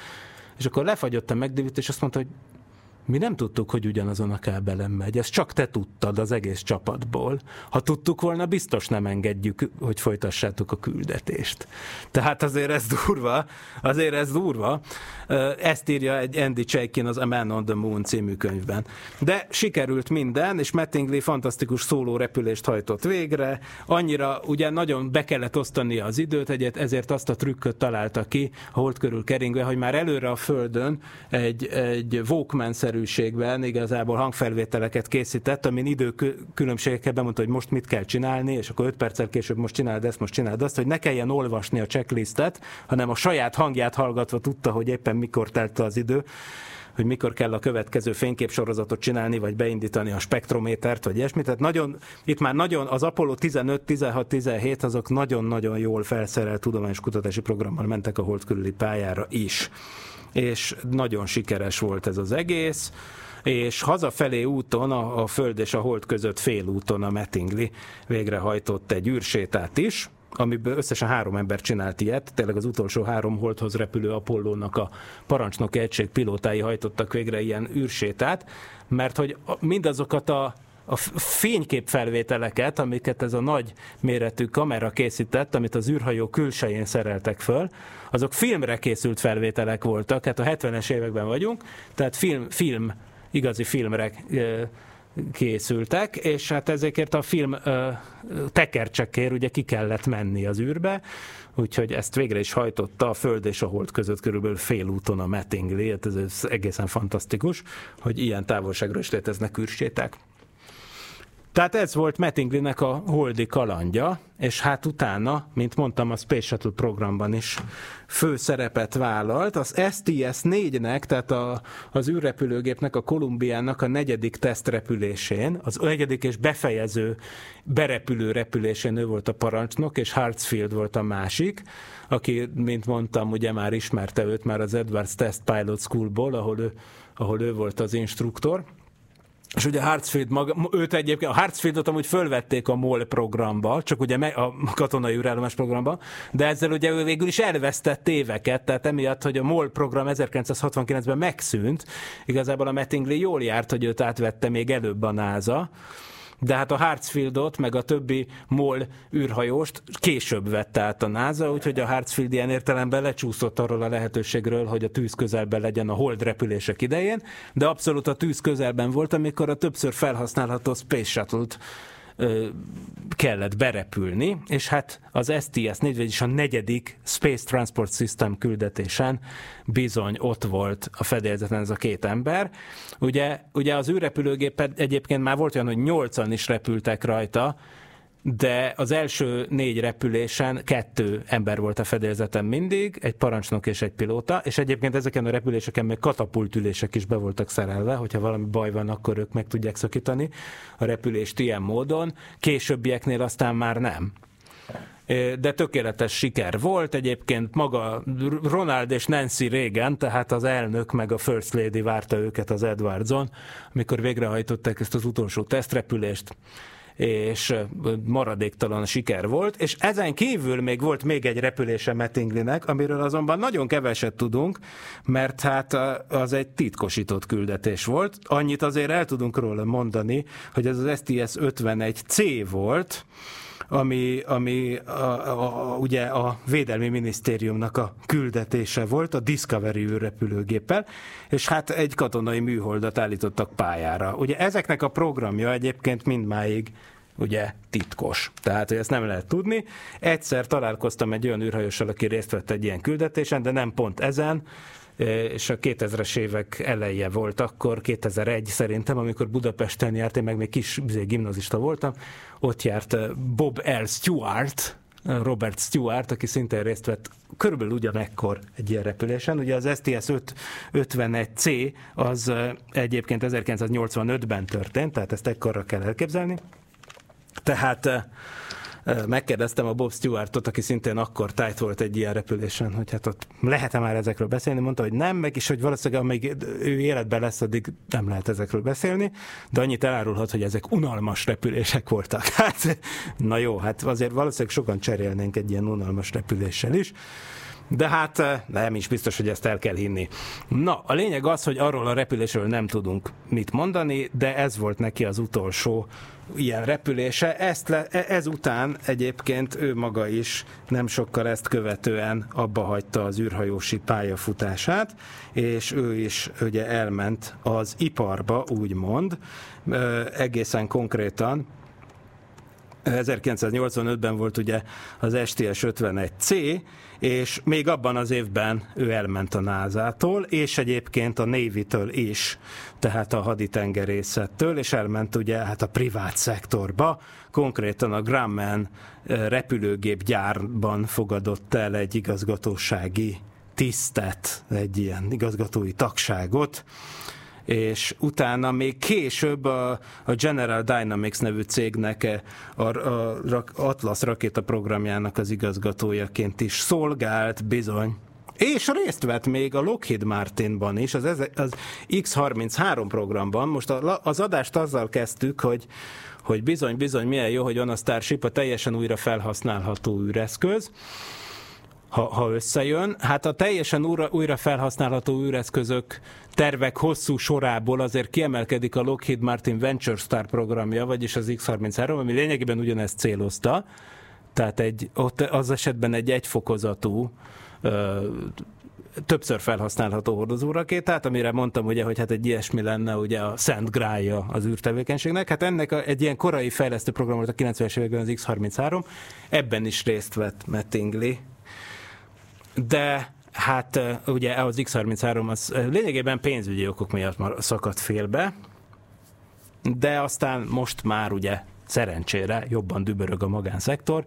És akkor lefagyott a megdivít, és azt mondta, hogy mi nem tudtuk, hogy ugyanazon a kábelen megy. Ezt csak te tudtad az egész csapatból. Ha tudtuk volna, biztos nem engedjük, hogy folytassátok a küldetést. Tehát azért ez durva, azért ez durva. Ezt írja egy Andy Chaikin az A Man on the Moon című könyvben. De sikerült minden, és Mattingly fantasztikus szóló repülést hajtott végre. Annyira ugye nagyon be kellett osztani az időt, egyet, ezért azt a trükköt találta ki a hold körül keringve, hogy már előre a Földön egy, egy Walkman-szerű szerűségben igazából hangfelvételeket készített, amin időkülönbségekkel bemondta, hogy most mit kell csinálni, és akkor 5 perccel később most csináld ezt, most csináld azt, hogy ne kelljen olvasni a checklistet, hanem a saját hangját hallgatva tudta, hogy éppen mikor telt az idő hogy mikor kell a következő fényképsorozatot csinálni, vagy beindítani a spektrométert, vagy ilyesmit. Tehát nagyon, itt már nagyon az Apollo 15, 16, 17 azok nagyon-nagyon jól felszerelt tudományos kutatási programmal mentek a hold körüli pályára is és nagyon sikeres volt ez az egész. És hazafelé úton, a, a Föld és a Hold között félúton a Mettingli végrehajtott egy űrsétát is, amiből összesen három ember csinált ilyet, tényleg az utolsó három holdhoz repülő Apollónak a parancsnoki egység pilótái hajtottak végre ilyen űrsétát, mert hogy mindazokat a a fényképfelvételeket, amiket ez a nagy méretű kamera készített, amit az űrhajó külsején szereltek föl, azok filmre készült felvételek voltak, hát a 70-es években vagyunk, tehát film, film igazi filmre készültek, és hát ezekért a film tekercsekért ugye ki kellett menni az űrbe, úgyhogy ezt végre is hajtotta a Föld és a Hold között körülbelül fél úton a Mattingly, hát ez, egészen fantasztikus, hogy ilyen távolságra is léteznek űrséták. Tehát ez volt Mattinglynek a holdi kalandja, és hát utána, mint mondtam, a Space Shuttle programban is fő szerepet vállalt. Az STS 4-nek, tehát a, az űrrepülőgépnek, a Kolumbiának a negyedik tesztrepülésén, az negyedik és befejező berepülő repülésén ő volt a parancsnok, és Hartsfield volt a másik, aki, mint mondtam, ugye már ismerte őt már az Edwards Test Pilot Schoolból, ahol ő, ahol ő volt az instruktor. És ugye Hartsfield maga, őt egyébként, a Hartsfieldot amúgy fölvették a MOL programba, csak ugye a katonai űrállomás programba, de ezzel ugye ő végül is elvesztett éveket, tehát emiatt, hogy a MOL program 1969-ben megszűnt, igazából a Mattingly jól járt, hogy őt átvette még előbb a NASA, de hát a Hartsfieldot, meg a többi MOL űrhajóst később vette át a NASA, úgyhogy a Hartsfield ilyen értelemben lecsúszott arról a lehetőségről, hogy a tűz közelben legyen a hold repülések idején, de abszolút a tűz közelben volt, amikor a többször felhasználható Space Shuttle-t kellett berepülni, és hát az STS 4, vagyis a negyedik Space Transport System küldetésen bizony ott volt a fedélzeten ez a két ember. Ugye, ugye az űrrepülőgép egyébként már volt olyan, hogy nyolcan is repültek rajta, de az első négy repülésen kettő ember volt a fedélzeten mindig, egy parancsnok és egy pilóta, és egyébként ezeken a repüléseken még katapultülések is be voltak szerelve, hogyha valami baj van, akkor ők meg tudják szakítani a repülést ilyen módon, későbbieknél aztán már nem. De tökéletes siker volt. Egyébként maga Ronald és Nancy Reagan, tehát az elnök meg a First Lady várta őket az Edwardson, amikor végrehajtották ezt az utolsó tesztrepülést és maradéktalan siker volt, és ezen kívül még volt még egy repülése Mattinglinek, amiről azonban nagyon keveset tudunk, mert hát az egy titkosított küldetés volt. Annyit azért el tudunk róla mondani, hogy ez az STS 51C volt, ami, ami a, a, a, ugye a Védelmi Minisztériumnak a küldetése volt a Discovery űrrepülőgéppel, és hát egy katonai műholdat állítottak pályára. Ugye ezeknek a programja egyébként mindmáig ugye titkos. Tehát, hogy ezt nem lehet tudni. Egyszer találkoztam egy olyan űrhajóssal, aki részt vett egy ilyen küldetésen, de nem pont ezen, és a 2000-es évek eleje volt akkor, 2001 szerintem, amikor Budapesten járt, én meg még kis izé, gimnazista voltam, ott járt Bob L. Stewart, Robert Stewart, aki szintén részt vett körülbelül ugyanekkor egy ilyen repülésen. Ugye az STS 51C az egyébként 1985-ben történt, tehát ezt ekkorra kell elképzelni. Tehát megkérdeztem a Bob Stewartot, aki szintén akkor tájt volt egy ilyen repülésen, hogy hát ott lehet-e már ezekről beszélni, mondta, hogy nem, meg is, hogy valószínűleg amíg ő életben lesz, addig nem lehet ezekről beszélni, de annyit elárulhat, hogy ezek unalmas repülések voltak. Hát, na jó, hát azért valószínűleg sokan cserélnénk egy ilyen unalmas repüléssel is. De hát nem is biztos, hogy ezt el kell hinni. Na, a lényeg az, hogy arról a repülésről nem tudunk mit mondani, de ez volt neki az utolsó ilyen repülése. Ezt le, e, ezután egyébként ő maga is nem sokkal ezt követően abba hagyta az űrhajósi pályafutását, és ő is ugye elment az iparba, úgymond, egészen konkrétan 1985-ben volt ugye az STS 51C, és még abban az évben ő elment a NASA-tól, és egyébként a Navy-től is, tehát a haditengerészettől, és elment ugye hát a privát szektorba, konkrétan a Grumman repülőgép gyárban fogadott el egy igazgatósági tisztet, egy ilyen igazgatói tagságot, és utána még később a, a General Dynamics nevű cégnek a, a, a Atlas rakéta programjának az igazgatójaként is szolgált bizony. És részt vett még a Lockheed Martinban is, az, az X-33 programban. Most az adást azzal kezdtük, hogy hogy bizony, bizony, milyen jó, hogy van a Starship a teljesen újra felhasználható űreszköz ha, ha összejön. Hát a teljesen újra, újra felhasználható űreszközök tervek hosszú sorából azért kiemelkedik a Lockheed Martin Venture Star programja, vagyis az X-33, ami lényegében ugyanezt célozta. Tehát egy, ott az esetben egy egyfokozatú ö, többször felhasználható hordozórakétát, amire mondtam ugye, hogy hát egy ilyesmi lenne ugye a szent grája az űrtevékenységnek. Hát ennek a, egy ilyen korai fejlesztő program volt a 90-es években az X-33, ebben is részt vett Mattingly, de hát ugye az X33 az lényegében pénzügyi okok miatt már szakadt félbe, de aztán most már ugye szerencsére jobban dübörög a magánszektor,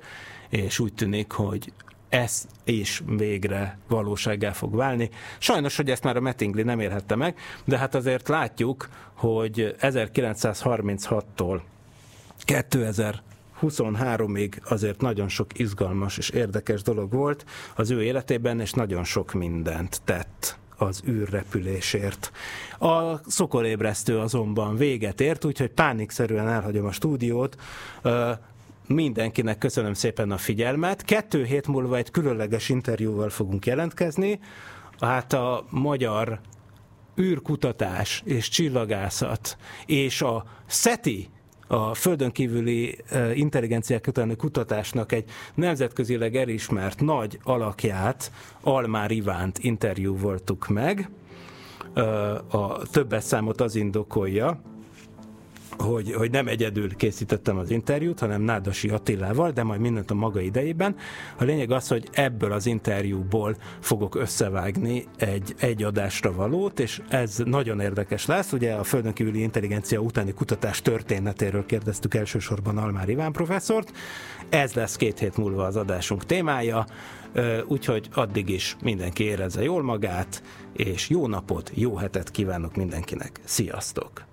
és úgy tűnik, hogy ez is végre valósággá fog válni. Sajnos, hogy ezt már a Mettingli nem érhette meg, de hát azért látjuk, hogy 1936-tól 2000 23-ig azért nagyon sok izgalmas és érdekes dolog volt az ő életében, és nagyon sok mindent tett az űrrepülésért. A szokolébresztő azonban véget ért, úgyhogy pánikszerűen elhagyom a stúdiót. Mindenkinek köszönöm szépen a figyelmet. Kettő hét múlva egy különleges interjúval fogunk jelentkezni. Hát a magyar űrkutatás és csillagászat és a SETI a földön kívüli intelligenciák utáni kutatásnak egy nemzetközileg elismert nagy alakját, Almár Ivánt interjú voltuk meg. A többes számot az indokolja, hogy, hogy nem egyedül készítettem az interjút, hanem Nádasi Attilával, de majd mindent a maga idejében. A lényeg az, hogy ebből az interjúból fogok összevágni egy, egy adásra valót, és ez nagyon érdekes lesz. Ugye a földön kívüli intelligencia utáni kutatás történetéről kérdeztük elsősorban Almár Iván professzort. Ez lesz két hét múlva az adásunk témája, úgyhogy addig is mindenki érezze jól magát, és jó napot, jó hetet kívánok mindenkinek. Sziasztok!